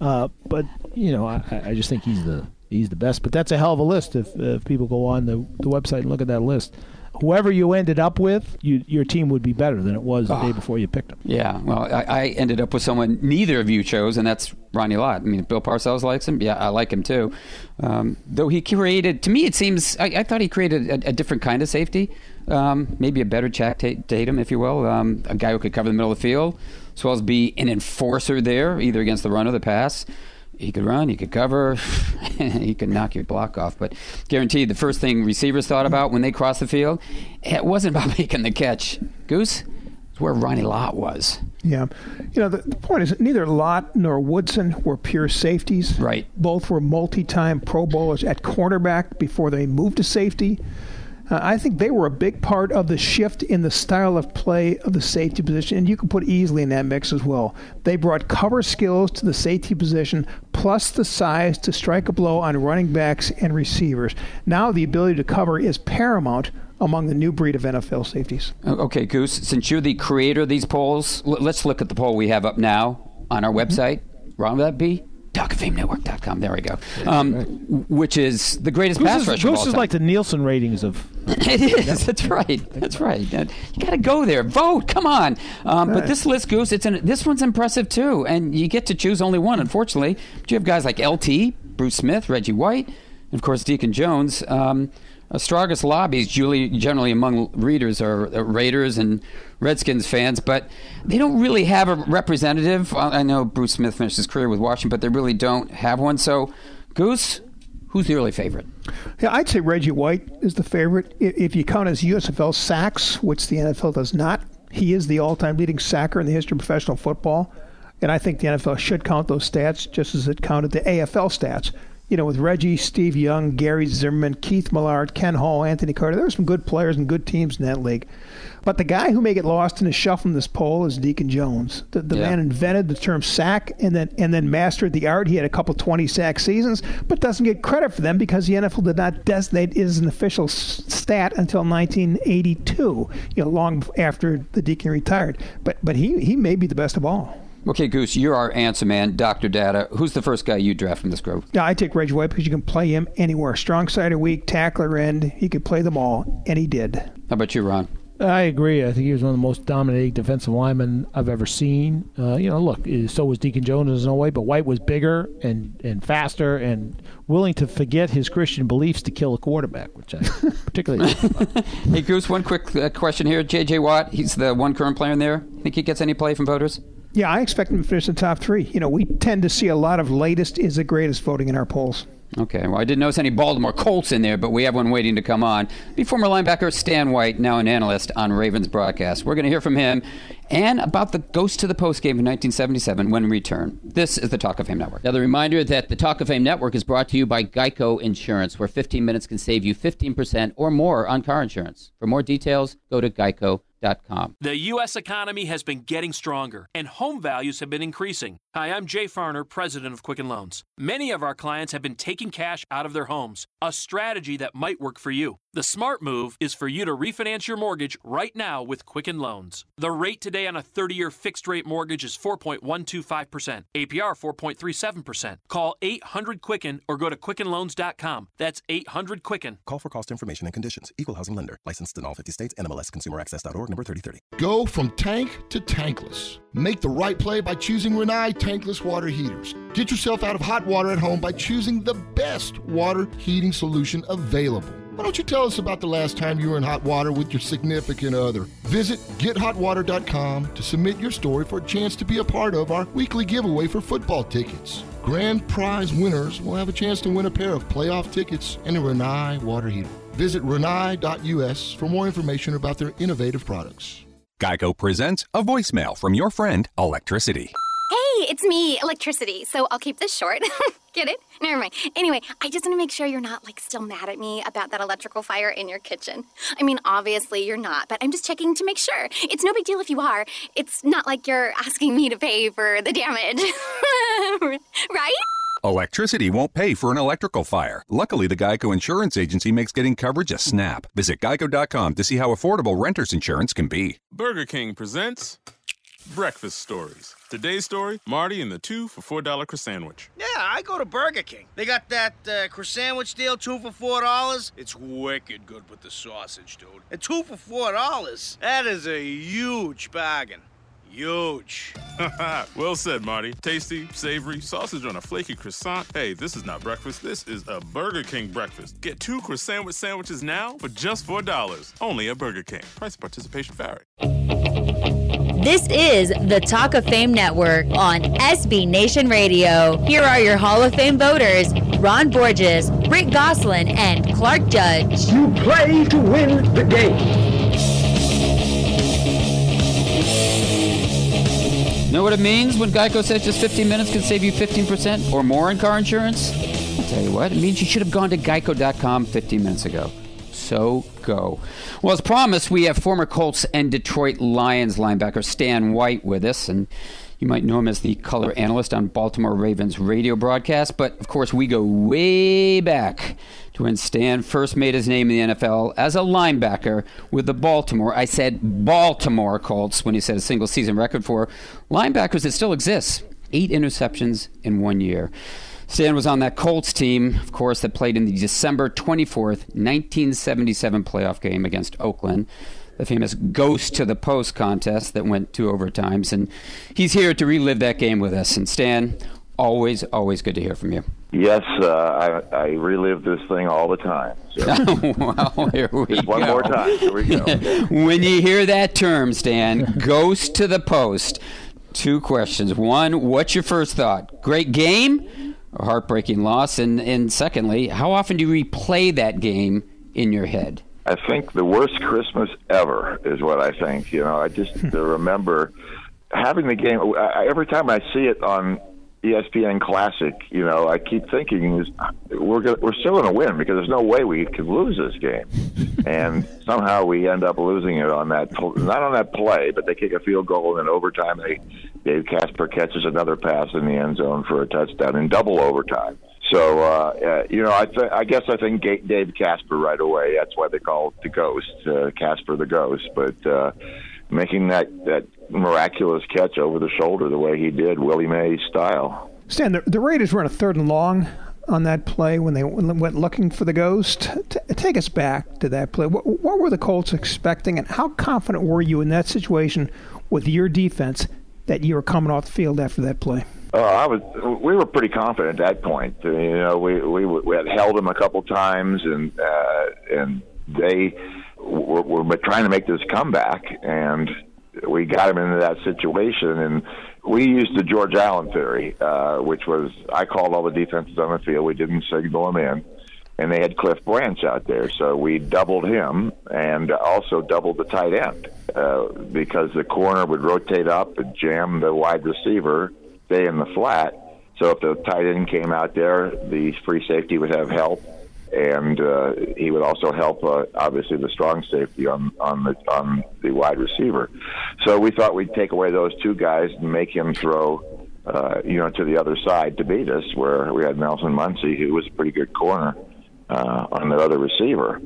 Uh, but you know, I, I just think he's the he's the best. But that's a hell of a list. If, if people go on the, the website and look at that list, whoever you ended up with, you, your team would be better than it was the day before you picked them. Yeah, well, I, I ended up with someone neither of you chose, and that's Ronnie Lott. I mean, Bill Parcells likes him. Yeah, I like him too. Um, though he created, to me, it seems, I, I thought he created a, a different kind of safety. Um, maybe a better Jack Ta- Tatum, if you will, um, a guy who could cover the middle of the field, as well as be an enforcer there, either against the run or the pass. He could run, he could cover, he could knock your block off. But guaranteed, the first thing receivers thought about when they crossed the field, it wasn't about making the catch. Goose, it's where Ronnie Lott was. Yeah. You know, the, the point is neither Lott nor Woodson were pure safeties. Right. Both were multi time Pro Bowlers at cornerback before they moved to safety. Uh, I think they were a big part of the shift in the style of play of the safety position, and you can put Easley in that mix as well. They brought cover skills to the safety position, plus the size to strike a blow on running backs and receivers. Now the ability to cover is paramount among the new breed of NFL safeties. Okay, Goose, since you're the creator of these polls, l- let's look at the poll we have up now on our website. Ron, would that be? TalkOfFameNetwork.com. There we go. Um, w- Which is the greatest Goose pass is, rush of all is time. like the Nielsen ratings of. it is. That's right. That's right. You got to go there. Vote. Come on. Um, But Right. this list, Goose, it's an, this one's impressive too. And you get to choose only one, unfortunately. But you have guys like LT, Bruce Smith, Reggie White, and of course Deacon Jones. Um, strongest lobbies, Julie, generally among readers, are uh, Raiders and Redskins fans, but they don't really have a representative. I I know Bruce Smith finished his career with Washington, but they really don't have one. So, Goose, who's the early favorite? Yeah, I'd say Reggie White is the favorite. If you count his USFL sacks, which the NFL does not, he is the all-time leading sacker in the history of professional football. And I think the NFL should count those stats just as it counted the AFL stats. You know, with Reggie, Steve Young, Gary Zimmerman, Keith Millard, Ken Hall, Anthony Carter, there were some good players and good teams in that league. But the guy who may get lost in the shuffle in this poll is Deacon Jones. The, the Yeah. man invented the term sack and then and then mastered the art. He had a couple 20 sack seasons, but doesn't get credit for them because the NFL did not designate it as an official stat until 1982. You know, long after the Deacon retired. But but he he may be the best of all. Okay, Goose, you're our answer man, Dr. Data. Who's the first guy you draft from this group? Yeah, I take Reggie White because you can play him anywhere. Strong side or weak, tackler end, he could play them all, and he did. How about you, Ron? I agree. I think he was one of the most dominating defensive linemen I've ever seen. Uh, you know, look, eh, so was Deacon Jones in no way, but White was bigger and, and faster and willing to forget his Christian beliefs to kill a quarterback, which I particularly. hey, Goose, one quick uh, question here. J.J. Watt, he's the one current player in there. Think he gets any play from voters? Yeah, I expect him to finish in the top three. You know, we tend to see a lot of latest is the greatest voting in our polls. Okay, well, I didn't notice any Baltimore Colts in there, but we have one waiting to come on. Be former linebacker Stan White, now an analyst on Ravens broadcast. We're going to hear from him and about the Ghost to the Post game in 1977 when we return. This is the Talk of Fame Network. Now, the reminder that the Talk of Fame Network is brought to you by Geico Insurance, where 15 minutes can save you 15% or more on car insurance. For more details, go to geico.com. The U.S. economy has been getting stronger, and home values have been increasing. Hi, I'm Jay Farner, president of Quicken Loans. Many of our clients have been taking cash out of their homes, a strategy that might work for you. The smart move is for you to refinance your mortgage right now with Quicken Loans. The rate today on a 30 year fixed rate mortgage is 4.125%, APR 4.37%. Call 800 Quicken or go to QuickenLoans.com. That's 800 Quicken. Call for cost information and conditions. Equal housing lender. Licensed in all 50 states. NMLS ConsumerAccess.org number 3030. Go from tank to tankless. Make the right play by choosing Rinnai tankless water heaters. Get yourself out of hot water at home by choosing the best water heating solution available. Why don't you tell us about the last time you were in hot water with your significant other? Visit gethotwater.com to submit your story for a chance to be a part of our weekly giveaway for football tickets. Grand prize winners will have a chance to win a pair of playoff tickets and a Rinnai water heater. Visit rinnai.us for more information about their innovative products. Geico presents a voicemail from your friend Electricity. Hey, it's me, Electricity. So I'll keep this short. Get it? Never mind. Anyway, I just want to make sure you're not like still mad at me about that electrical fire in your kitchen. I mean, obviously you're not, but I'm just checking to make sure. It's no big deal if you are. It's not like you're asking me to pay for the damage. right? Electricity won't pay for an electrical fire. Luckily, the Geico Insurance Agency makes getting coverage a snap. Visit geico.com to see how affordable renter's insurance can be. Burger King presents Breakfast Stories. Today's story Marty and the two for $4 croissant sandwich. Yeah, I go to Burger King. They got that uh, croissant sandwich deal, two for four dollars. It's wicked good with the sausage, dude. And two for four dollars. That is a huge bargain. Huge. well said, Marty. Tasty, savory, sausage on a flaky croissant. Hey, this is not breakfast. This is a Burger King breakfast. Get two croissant sandwiches now for just $4. Only at Burger King. Price and participation vary. This is the Talk of Fame Network on SB Nation Radio. Here are your Hall of Fame voters Ron Borges, Rick Gosselin, and Clark Judge. You play to win the game. Know what it means when Geico says just 15 minutes can save you 15% or more in car insurance? I'll tell you what, it means you should have gone to geico.com 15 minutes ago. So go. Well, as promised, we have former Colts and Detroit Lions linebacker Stan White with us, and you might know him as the color analyst on Baltimore Ravens radio broadcast, but of course, we go way back to when Stan first made his name in the NFL as a linebacker with the Baltimore, I said Baltimore Colts when he set a single season record for linebackers that still exists. Eight interceptions in one year. Stan was on that Colts team, of course, that played in the December 24th, 1977 playoff game against Oakland the famous Ghost to the Post contest that went two overtimes. And he's here to relive that game with us. And Stan, always, always good to hear from you. Yes, uh, I, I relive this thing all the time. So. well, here we Just go. one more time. Here we go. when you hear that term, Stan, Ghost to the Post, two questions. One, what's your first thought? Great game or heartbreaking loss? And, and secondly, how often do you replay that game in your head? I think the worst Christmas ever is what I think. You know, I just hmm. remember having the game. I, every time I see it on ESPN Classic, you know, I keep thinking is we're gonna, we're still going to win because there's no way we could lose this game, and somehow we end up losing it on that not on that play, but they kick a field goal and in overtime. They Dave Casper catches another pass in the end zone for a touchdown in double overtime. So uh, uh, you know, I, th- I guess I think Dave Casper right away. That's why they call it the Ghost, uh, Casper the Ghost. But uh, making that that miraculous catch over the shoulder the way he did, Willie Mays style. Stan, the, the Raiders were in a third and long on that play when they went looking for the ghost? T- take us back to that play. What, what were the Colts expecting, and how confident were you in that situation with your defense that you were coming off the field after that play? Uh, I was. We were pretty confident at that point. Uh, you know, we we we had held them a couple times, and uh, and they were, were trying to make this comeback, and we got them into that situation, and we used the George Allen theory, uh, which was I called all the defenses on the field. We didn't signal them in, and they had Cliff Branch out there, so we doubled him and also doubled the tight end uh, because the corner would rotate up and jam the wide receiver stay in the flat. So if the tight end came out there, the free safety would have help, and uh, he would also help, uh, obviously, the strong safety on on the on the wide receiver. So we thought we'd take away those two guys and make him throw, uh, you know, to the other side to beat us, where we had Nelson Munsey, who was a pretty good corner uh, on the other receiver.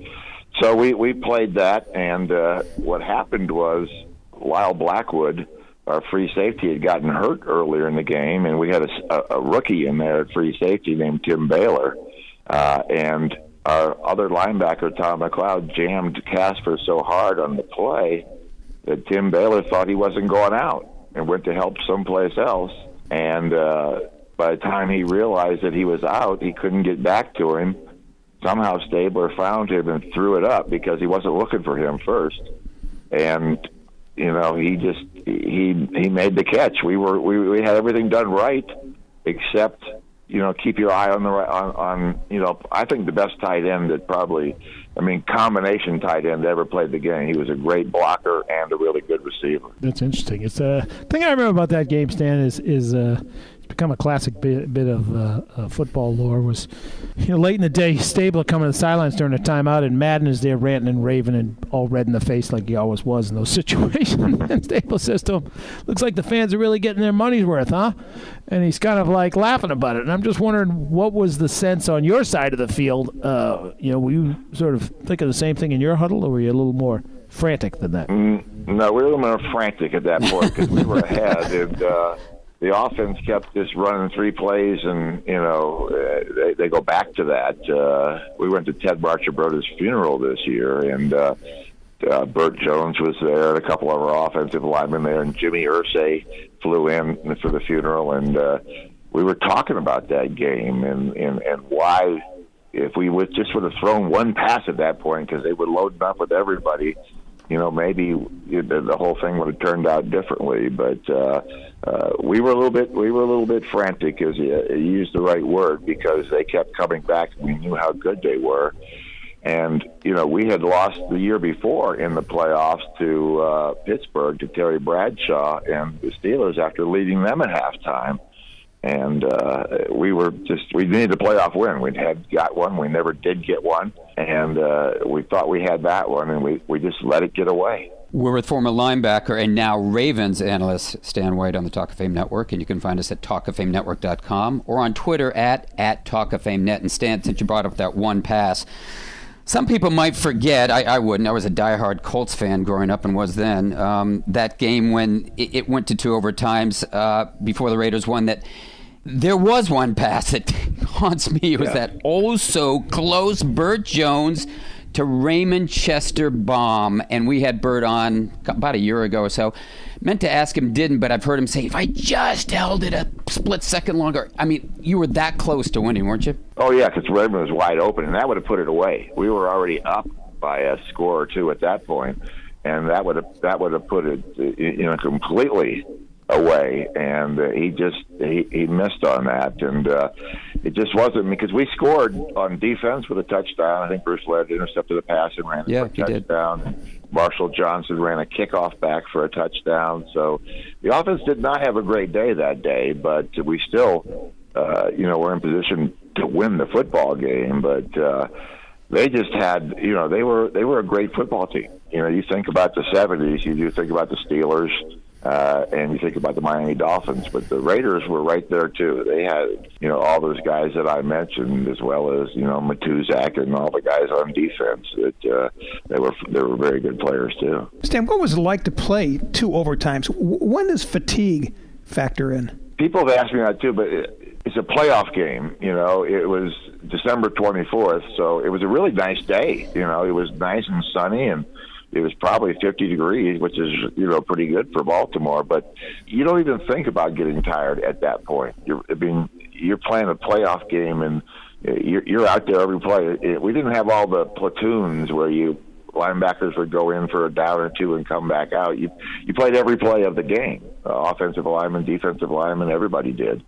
So we we played that, and uh, what happened was Lyle Blackwood our free safety had gotten hurt earlier in the game, and we had a, a rookie in there at free safety named Tim Baylor, uh, and our other linebacker Tom McLeod jammed Casper so hard on the play that Tim Baylor thought he wasn't going out and went to help someplace else, and uh, by the time he realized that he was out, he couldn't get back to him. Somehow Stabler found him and threw it up because he wasn't looking for him first, and you know, he just he he made the catch. We were we we had everything done right, except you know keep your eye on the on on you know I think the best tight end that probably I mean combination tight end that ever played the game. He was a great blocker and a really good receiver. That's interesting. It's a uh, thing I remember about that game. Stan is is uh, become a classic bit, bit of uh, uh, football lore. Was you know late in the day, Stabler coming to the sidelines during a timeout, and Madden is there ranting and raving and all red in the face like he always was in those situations. and Stabler says to him, "Looks like the fans are really getting their money's worth, huh?" And he's kind of like laughing about it. And I'm just wondering, what was the sense on your side of the field? Uh, you know, were you sort of thinking the same thing in your huddle, or were you a little more? frantic than that. Mm, no, we were a little more frantic at that point because we were ahead, and uh, the offense kept just running three plays, and you know they, they go back to that. Uh, we went to Ted Marchibroda's funeral this year, and uh, uh, Bert Jones was there, and a couple of our offensive linemen there, and Jimmy Irsay flew in for the funeral, and uh, we were talking about that game and and and why if we would just would have thrown one pass at that point because they were loading up with everybody you know, maybe the whole thing would have turned out differently. But uh, uh, we were a little bit we were a little bit frantic, as you, you used the right word, because they kept coming back. We knew how good they were, and you know, we had lost the year before in the playoffs to uh, Pittsburgh to Terry Bradshaw and the Steelers after leading them at halftime and uh, we were just we needed a playoff win. We had got one, we never did get one, and uh, we thought we had that one, and we we just let it get away. We're with former linebacker and now Ravens analyst Stan White on the Talk of Fame Network, and you can find us at talkoffamenetwork.com or on Twitter at at talkoffamenet. And Stan, since you brought up that one pass. Some people might forget, I, I, wouldn't. I was a diehard Colts fan growing up and was then. Um, that game when it, it, went to two overtimes uh, before the Raiders won, that there was one pass that haunts me. It was yeah. that oh so close Bert Jones to Raymond Chester bomb. And we had Bert on about a year ago or so. Meant to ask him, didn't, but I've heard him say, if I just held it a split second longer. I mean, you were that close to winning, weren't you? Oh, yeah, because Raymond was wide open, and that would have put it away. We were already up by a score or two at that point, and that would have that would have put it you know completely away, and uh, he just he, he missed on that, and uh, it just wasn't because we scored on defense with a touchdown. I think Bruce Leonard intercepted the pass and ran yeah, for a touchdown. Did. Marshall Johnson ran a kickoff back for a touchdown. So the offense did not have a great day that day, but we still, uh, you know, were in position to win the football game. But uh, they just had, you know, they were they were a great football team. You know, you think about the '70s, you do think about the Steelers uh, and you think about the Miami Dolphins, but the Raiders were right there too. They had, you know, all those guys that I mentioned, as well as you know Matuszak and all the guys on defense. That uh, they were they were very good players too. Stan, what was it like to play two overtimes? When does fatigue factor in? People have asked me that too, but it's a playoff game. You know, it was December 24th, so it was a really nice day. You know, it was nice and sunny and it was probably 50 degrees, which is you know pretty good for Baltimore. But you don't even think about getting tired at that point. You're, I mean, you're playing a playoff game and you're, you're out there every play. We didn't have all the platoons where you linebackers would go in for a down or two and come back out. You you played every play of the game, uh, offensive lineman, defensive lineman, everybody did.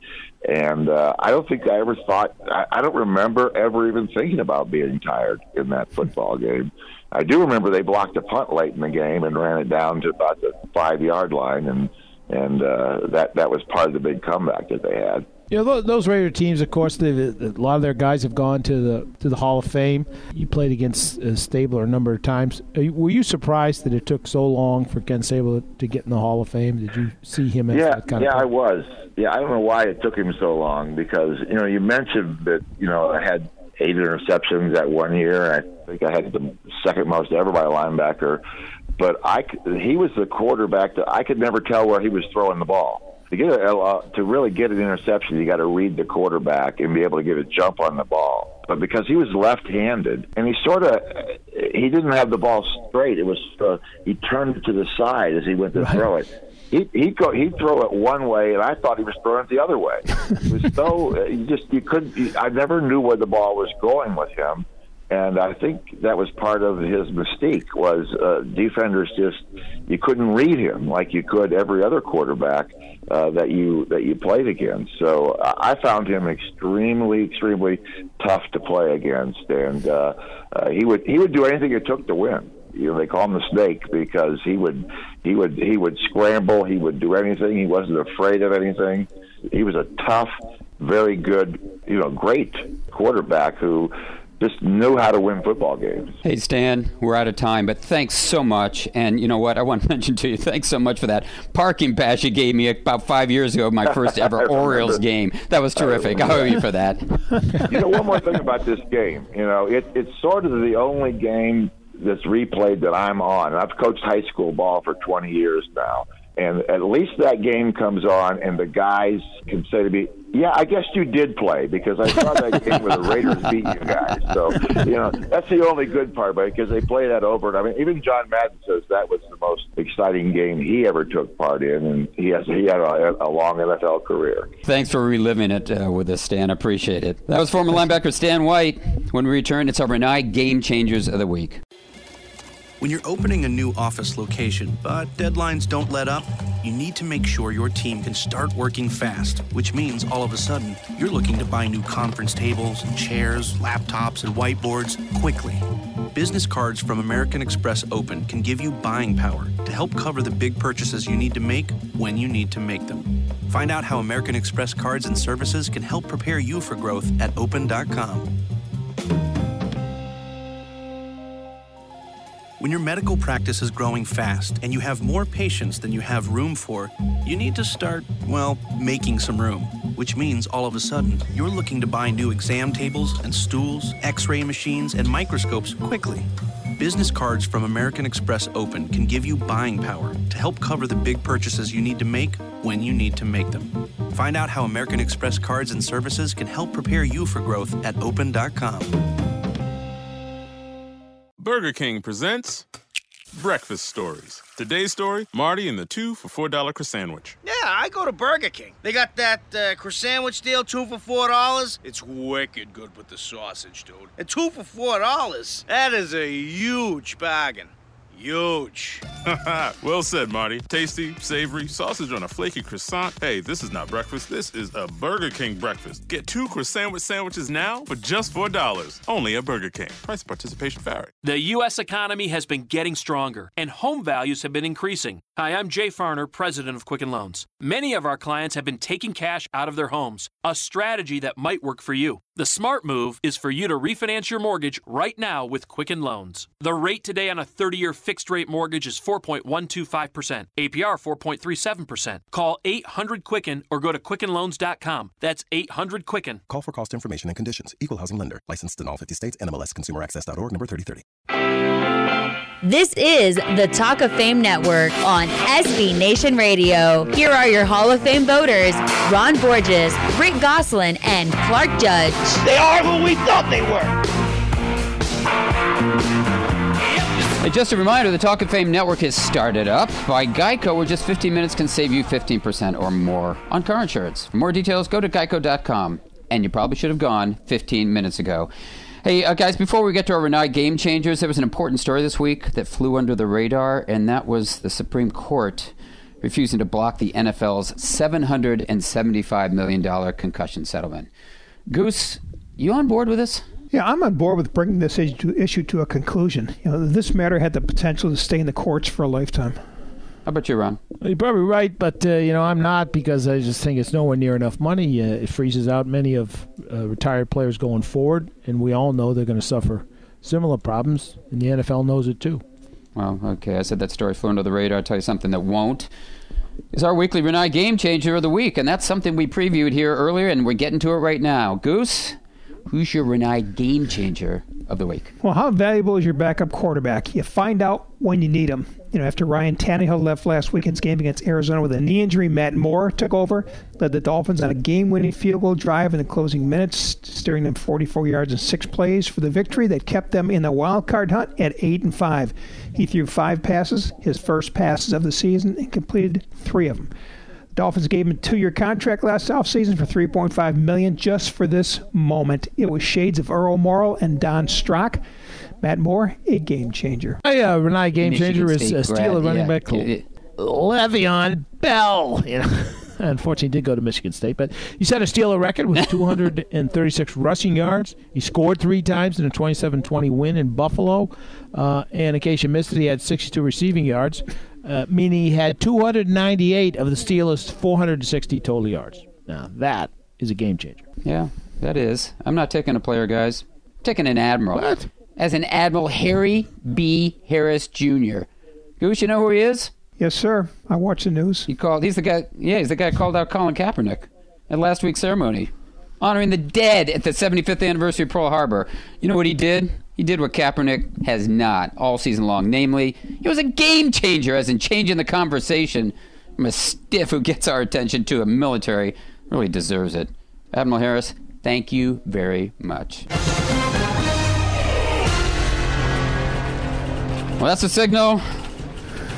And uh, I don't think I ever thought. I, I don't remember ever even thinking about being tired in that football game. I do remember they blocked a punt late in the game and ran it down to about the five yard line, and and uh, that that was part of the big comeback that they had. You know, those Raider teams, of course, a lot of their guys have gone to the to the Hall of Fame. You played against uh, Stabler a number of times. Were you surprised that it took so long for Ken Stabler to get in the Hall of Fame? Did you see him as yeah, that kind yeah, of? Yeah, I was. Yeah, I don't know why it took him so long because you know you mentioned that you know I had eight interceptions that one year. And I think I had the second most ever by a linebacker, but I he was the quarterback that I could never tell where he was throwing the ball to get a, uh, to really get an interception, you got to read the quarterback and be able to get a jump on the ball. But because he was left-handed and he sort of he didn't have the ball straight, it was uh, he turned it to the side as he went to right. throw it. He he'd go he'd throw it one way, and I thought he was throwing it the other way. It was so uh, you just you couldn't. I never knew where the ball was going with him and I think that was part of his mystique was uh, defenders just you couldn't read him like you could every other quarterback uh, that you that you played against. So I found him extremely extremely tough to play against, and uh, uh, he would he would do anything it took to win. You know, they call him the snake because he would he would he would scramble. He would do anything. He wasn't afraid of anything. He was a tough, very good, you know, great quarterback who just knew how to win football games. Hey, Stan, we're out of time, but thanks so much. And you know what? I want to mention to you, thanks so much for that parking pass you gave me about five years ago, my first ever Orioles game. That was terrific. I, I owe you for that. you know, one more thing about this game. You know, it, it's sort of the only game that's replayed that I'm on. I've coached high school ball for 20 years now. And at least that game comes on, and the guys can say to me, yeah, I guess you did play because I saw that game where the Raiders beat you guys. So you know that's the only good part, but because they play that over. And I mean, even John Madden says that was the most exciting game he ever took part in, and he has he had a, a long NFL career. Thanks for reliving it uh, with us, Stan. Appreciate it. That was former linebacker Stan White. When we return, it's our Rinnai Game Changers of the Week. When you're opening a new office location, but deadlines don't let up, you need to make sure your team can start working fast, which means all of a sudden you're looking to buy new conference tables, chairs, laptops, and whiteboards quickly. Business cards from American Express Open can give you buying power to help cover the big purchases you need to make when you need to make them. Find out how American Express cards and services can help prepare you for growth at open.com. When your medical practice is growing fast and you have more patients than you have room for, you need to start, well, making some room. Which means all of a sudden, you're looking to buy new exam tables and stools, x ray machines, and microscopes quickly. Business cards from American Express Open can give you buying power to help cover the big purchases you need to make when you need to make them. Find out how American Express cards and services can help prepare you for growth at open.com. Burger King presents Breakfast Stories. Today's story Marty and the two for $4 croissant. Sandwich. Yeah, I go to Burger King. They got that uh, croissant deal, two for $4. It's wicked good with the sausage, dude. And two for $4, that is a huge bargain. Huge. well said, Marty. Tasty, savory, sausage on a flaky croissant. Hey, this is not breakfast. This is a Burger King breakfast. Get two croissant sandwiches now for just $4. Only at Burger King. Price participation vary. The U.S. economy has been getting stronger, and home values have been increasing. Hi, I'm Jay Farner, president of Quicken Loans. Many of our clients have been taking cash out of their homes, a strategy that might work for you. The smart move is for you to refinance your mortgage right now with Quicken Loans. The rate today on a 30 year fixed rate mortgage is 4.125%, APR 4.37%. Call 800 Quicken or go to QuickenLoans.com. That's 800 Quicken. Call for cost information and conditions. Equal housing lender. Licensed in all 50 states. NMLS ConsumerAccess.org number 3030. This is the Talk of Fame Network on SB Nation Radio. Here are your Hall of Fame voters Ron Borges, Rick Gosselin, and Clark Judge. They are who we thought they were. Hey, just a reminder, the Talk of Fame network has started up by Geico, where just 15 minutes can save you 15% or more on car insurance. For more details, go to geico.com. And you probably should have gone 15 minutes ago. Hey, uh, guys, before we get to our Rinnai game changers, there was an important story this week that flew under the radar, and that was the Supreme Court refusing to block the NFL's $775 million concussion settlement. Goose, you on board with this? Yeah, I'm on board with bringing this issue issue to a conclusion. You know, this matter had the potential to stay in the courts for a lifetime. How bet you're wrong. You're probably right, but uh, you know I'm not because I just think it's nowhere near enough money. Uh, it freezes out many of uh, retired players going forward, and we all know they're going to suffer similar problems, and the NFL knows it too. Well, okay, I said that story flew under the radar. I'll tell you something that won't. Is our weekly Rinnai game changer of the week, and that's something we previewed here earlier, and we're getting to it right now. Goose, who's your Rinnai game changer of the week? Well, how valuable is your backup quarterback? You find out when you need him. You know, after Ryan Tannehill left last weekend's game against Arizona with a knee injury, Matt Moore took over, led the Dolphins on a game-winning field goal drive in the closing minutes, steering them 44 yards in six plays for the victory that kept them in the wild card hunt at eight and five. He threw five passes, his first passes of the season, and completed three of them. Dolphins gave him a two-year contract last offseason for 3.5 million just for this moment. It was shades of Earl Morrall and Don Strock. Matt Moore, a game changer. My uh, Rinnai game Michigan changer is State uh, Steeler grad, running yeah. back Yeah. Le'Veon Bell. You know, unfortunately, he did go to Michigan State, but he set a Steeler record with 236 rushing yards. He scored three times in a 27-20 win in Buffalo, uh, and in case you missed it, he had 62 receiving yards, uh, meaning he had 298 of the Steelers' 460 total yards. Now that is a game changer. Yeah, that is. I'm not taking a player, guys. I'm taking an admiral. What? As an Admiral Harry B. Harris Jr. Goose, you know who he is? Yes, sir. I watch the news. He called. He's the guy. Yeah, he's the guy called out Colin Kaepernick at last week's ceremony, honoring the dead at the 75th anniversary of Pearl Harbor. You know what he did? He did what Kaepernick has not all season long. Namely, he was a game changer, as in changing the conversation from a stiff who gets our attention to a military really deserves it. Admiral Harris, thank you very much. Well, that's a signal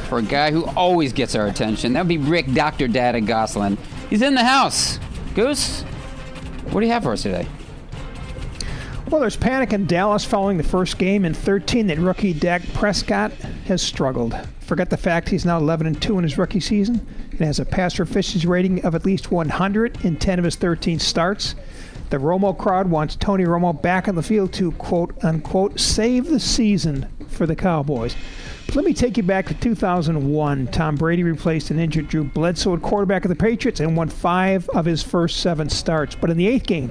for a guy who always gets our attention. That would be Rick, Dr. Dad, and Gosselin. He's in the house. Goose, what do you have for us today? Well, there's panic in Dallas following the first game in 13 that rookie Dak Prescott has struggled. Forget the fact he's now 11 and 2 in his rookie season and has a passer efficiency rating of at least 100 in 10 of his 13 starts. The Romo crowd wants Tony Romo back on the field to quote unquote save the season for the Cowboys. But let me take you back to 2001. Tom Brady replaced an injured Drew Bledsoe at quarterback of the Patriots and won five of his first seven starts. But in the eighth game,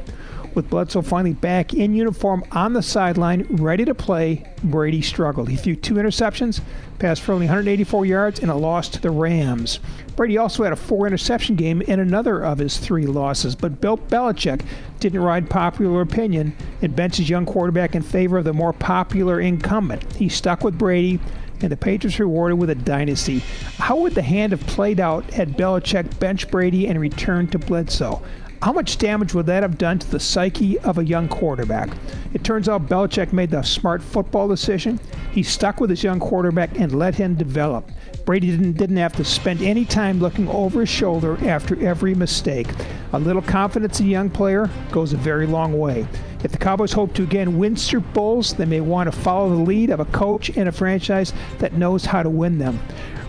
with Bledsoe finally back in uniform on the sideline, ready to play, Brady struggled. He threw two interceptions, passed for only 184 yards, and a loss to the Rams. Brady also had a four interception game in another of his three losses, but Bill Belichick didn't ride popular opinion and benched his young quarterback in favor of the more popular incumbent. He stuck with Brady, and the Patriots rewarded with a dynasty. How would the hand have played out had Belichick benched Brady and returned to Bledsoe? How much damage would that have done to the psyche of a young quarterback? It turns out Belichick made the smart football decision. He stuck with his young quarterback and let him develop. Brady didn't, didn't have to spend any time looking over his shoulder after every mistake. A little confidence in a young player goes a very long way. If the Cowboys hope to again win Super Bowls, they may want to follow the lead of a coach and a franchise that knows how to win them.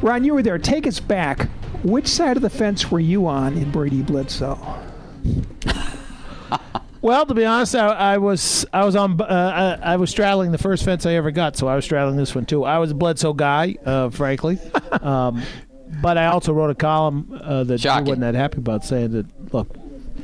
Ron, you were there. Take us back. Which side of the fence were you on in Brady Bledsoe? Well, to be honest, I, I was I was on uh, I, I was straddling the first fence I ever got, so I was straddling this one too. I was a Bledsoe guy, uh, frankly, um, but I also wrote a column uh, that Drew wasn't that happy about, saying that look,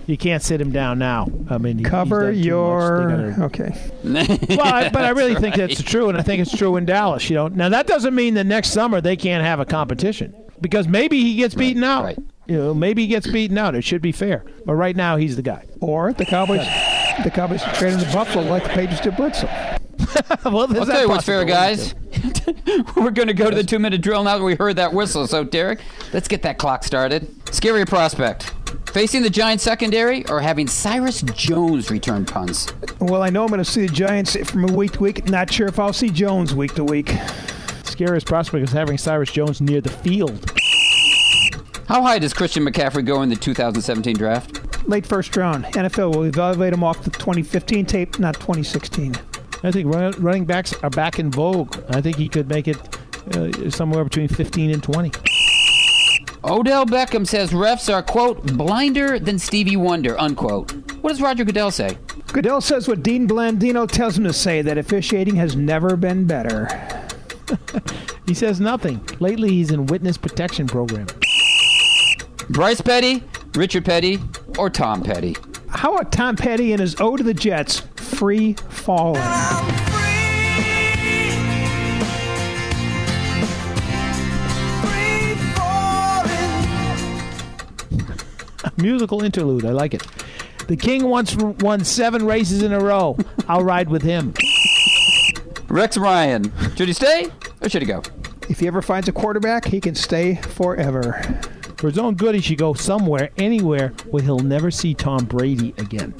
you can't sit him down now. I mean, he- he's Cover done too much. Your. gotta- Okay. well, I, but I really think that's true, and I think it's true in Dallas. You know, now that doesn't mean that next summer they can't have a competition because maybe he gets beaten out. You know, maybe he gets beaten out. It should be fair, but right now he's the guy. Or the Cowboys, the Cowboys trade him to Buffalo like the Patriots did Bledsoe. well, there's I'll tell you what's fair, guys. We're going to go to the two-minute drill now that we heard that whistle. So, Derek, let's get that clock started. Scary prospect. Facing the Giants secondary or having Cyrus Jones return punts? Well, I know I'm going to see the Giants from week to week. Not sure if I'll see Jones week to week. Scariest prospect is having Cyrus Jones near the field. How high does Christian McCaffrey go in the 2017 draft? Late first round. NFL will evaluate him off the 2015 tape, not 2016. I think run, running backs are back in vogue. I think he could make it uh, somewhere between 15 and 20. Odell Beckham says refs are, quote, blinder than Stevie Wonder, unquote. What does Roger Goodell say? Goodell says what Dean Blandino tells him to say that officiating has never been better. he says nothing. Lately, he's in witness protection program. Bryce Petty, Richard Petty, or Tom Petty? How about Tom Petty and his ode to the Jets, Free Falling? Musical interlude. I like it. The King once won seven races in a row. I'll ride with him. Rex Ryan. Should he stay or should he go? If he ever finds a quarterback, he can stay forever. For his own good, he should go somewhere, anywhere, where he'll never see Tom Brady again.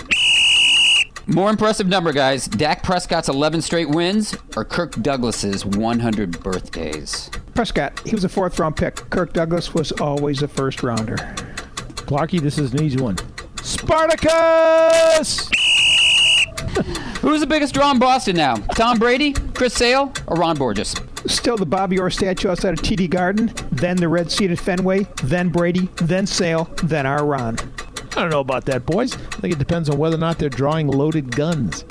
More impressive number, guys. Dak Prescott's 11 straight wins or Kirk Douglas's 100 birthdays? Prescott, he was a fourth round pick. Kirk Douglas was always a first rounder. Clarky, this is an easy one. Spartacus! Who's the biggest draw in Boston now? Tom Brady, Chris Sale, or Ron Borges? Still the Bobby Orr statue outside of TD Garden, then the red seat at Fenway, then Brady, then Sale, then our Ron. I don't know about that, boys. I think it depends on whether or not they're drawing loaded guns.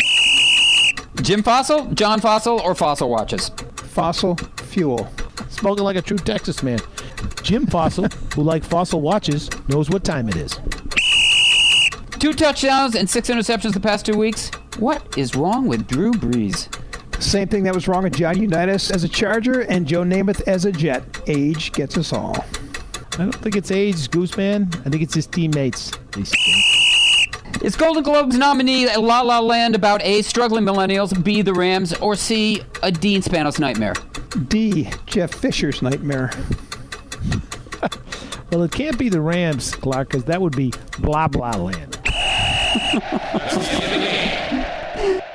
Jim Fassel, John Fassel, or Fossil Watches? Fossil fuel. Spoken like a true Texas man. Jim Fassel, who like fossil watches, knows what time it is. Two touchdowns and six interceptions the past two weeks. What is wrong with Drew Brees? Same thing that was wrong with John Unitas as a Charger and Joe Namath as a Jet. Age gets us all. I don't think it's age, Gooseman. I think it's his teammates. They stink. Is Golden Globes nominee La La Land about A, struggling millennials, B, the Rams, or C, a Dean Spanos nightmare? D, Jeff Fisher's nightmare. well, it can't be the Rams, Clark, because that would be blah blah land.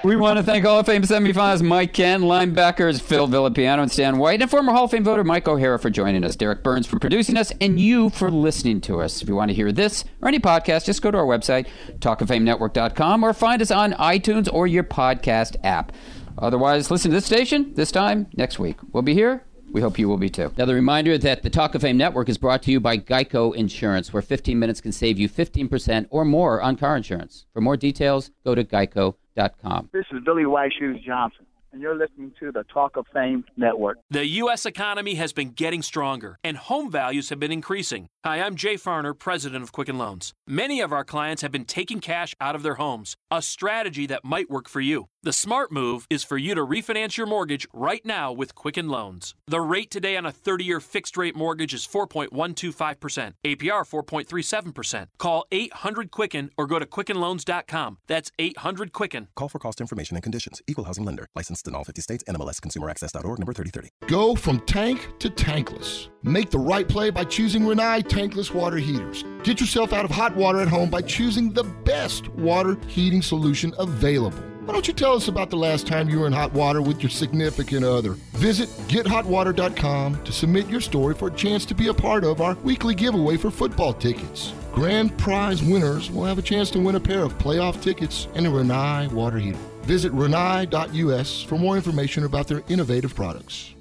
We want to thank Hall of Fame semifinals Mike Kenn, linebackers Phil Villapiano and Stan White, and former Hall of Fame voter Mike O'Hara for joining us, Derek Burns for producing us, and you for listening to us. If you want to hear this or any podcast, just go to our website, talkoffamenetwork.com, or find us on iTunes or your podcast app. Otherwise, listen to this station this time next week. We'll be here. We hope you will be too. Another reminder that the Talk of Fame Network is brought to you by Geico Insurance, where 15 minutes can save you 15% or more on car insurance. For more details, go to geico.com. This is Billy White Shoes Johnson, and you're listening to the Talk of Fame Network. The U.S. economy has been getting stronger, and home values have been increasing. Hi, I'm Jay Farner, president of Quicken Loans. Many of our clients have been taking cash out of their homes, a strategy that might work for you. The smart move is for you to refinance your mortgage right now with Quicken Loans. The rate today on a 30 year fixed rate mortgage is 4.125%, APR 4.37%. Call 800 Quicken or go to QuickenLoans.com. That's 800 Quicken. Call for cost information and conditions. Equal housing lender. Licensed in all 50 states. NMLS ConsumerAccess.org number 3030. Go from tank to tankless. Make the right play by choosing Rinnai tankless water heaters. Get yourself out of hot water at home by choosing the best water heating solution available. Why don't you tell us about the last time you were in hot water with your significant other? Visit gethotwater.com to submit your story for a chance to be a part of our weekly giveaway for football tickets. Grand prize winners will have a chance to win a pair of playoff tickets and a Rinnai water heater. Visit rinnai.us for more information about their innovative products.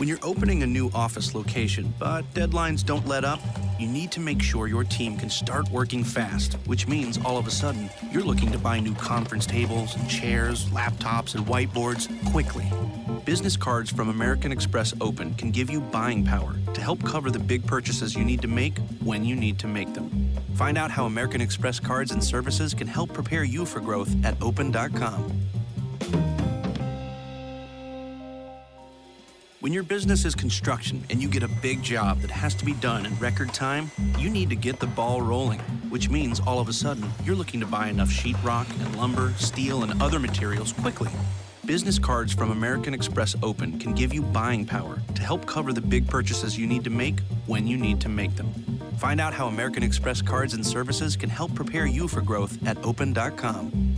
When you're opening a new office location, but deadlines don't let up, you need to make sure your team can start working fast, which means all of a sudden you're looking to buy new conference tables and chairs, laptops, and whiteboards quickly. Business cards from American Express Open can give you buying power to help cover the big purchases you need to make when you need to make them. Find out how American Express cards and services can help prepare you for growth at open.com. When your business is construction and you get a big job that has to be done in record time, you need to get the ball rolling. which means all of a sudden you're looking to buy enough sheetrock and lumber, steel, and other materials quickly. Business cards from American Express Open can give you buying power to help cover the big purchases you need to make when you need to make them. Find out how American Express cards and services can help prepare you for growth at open.com.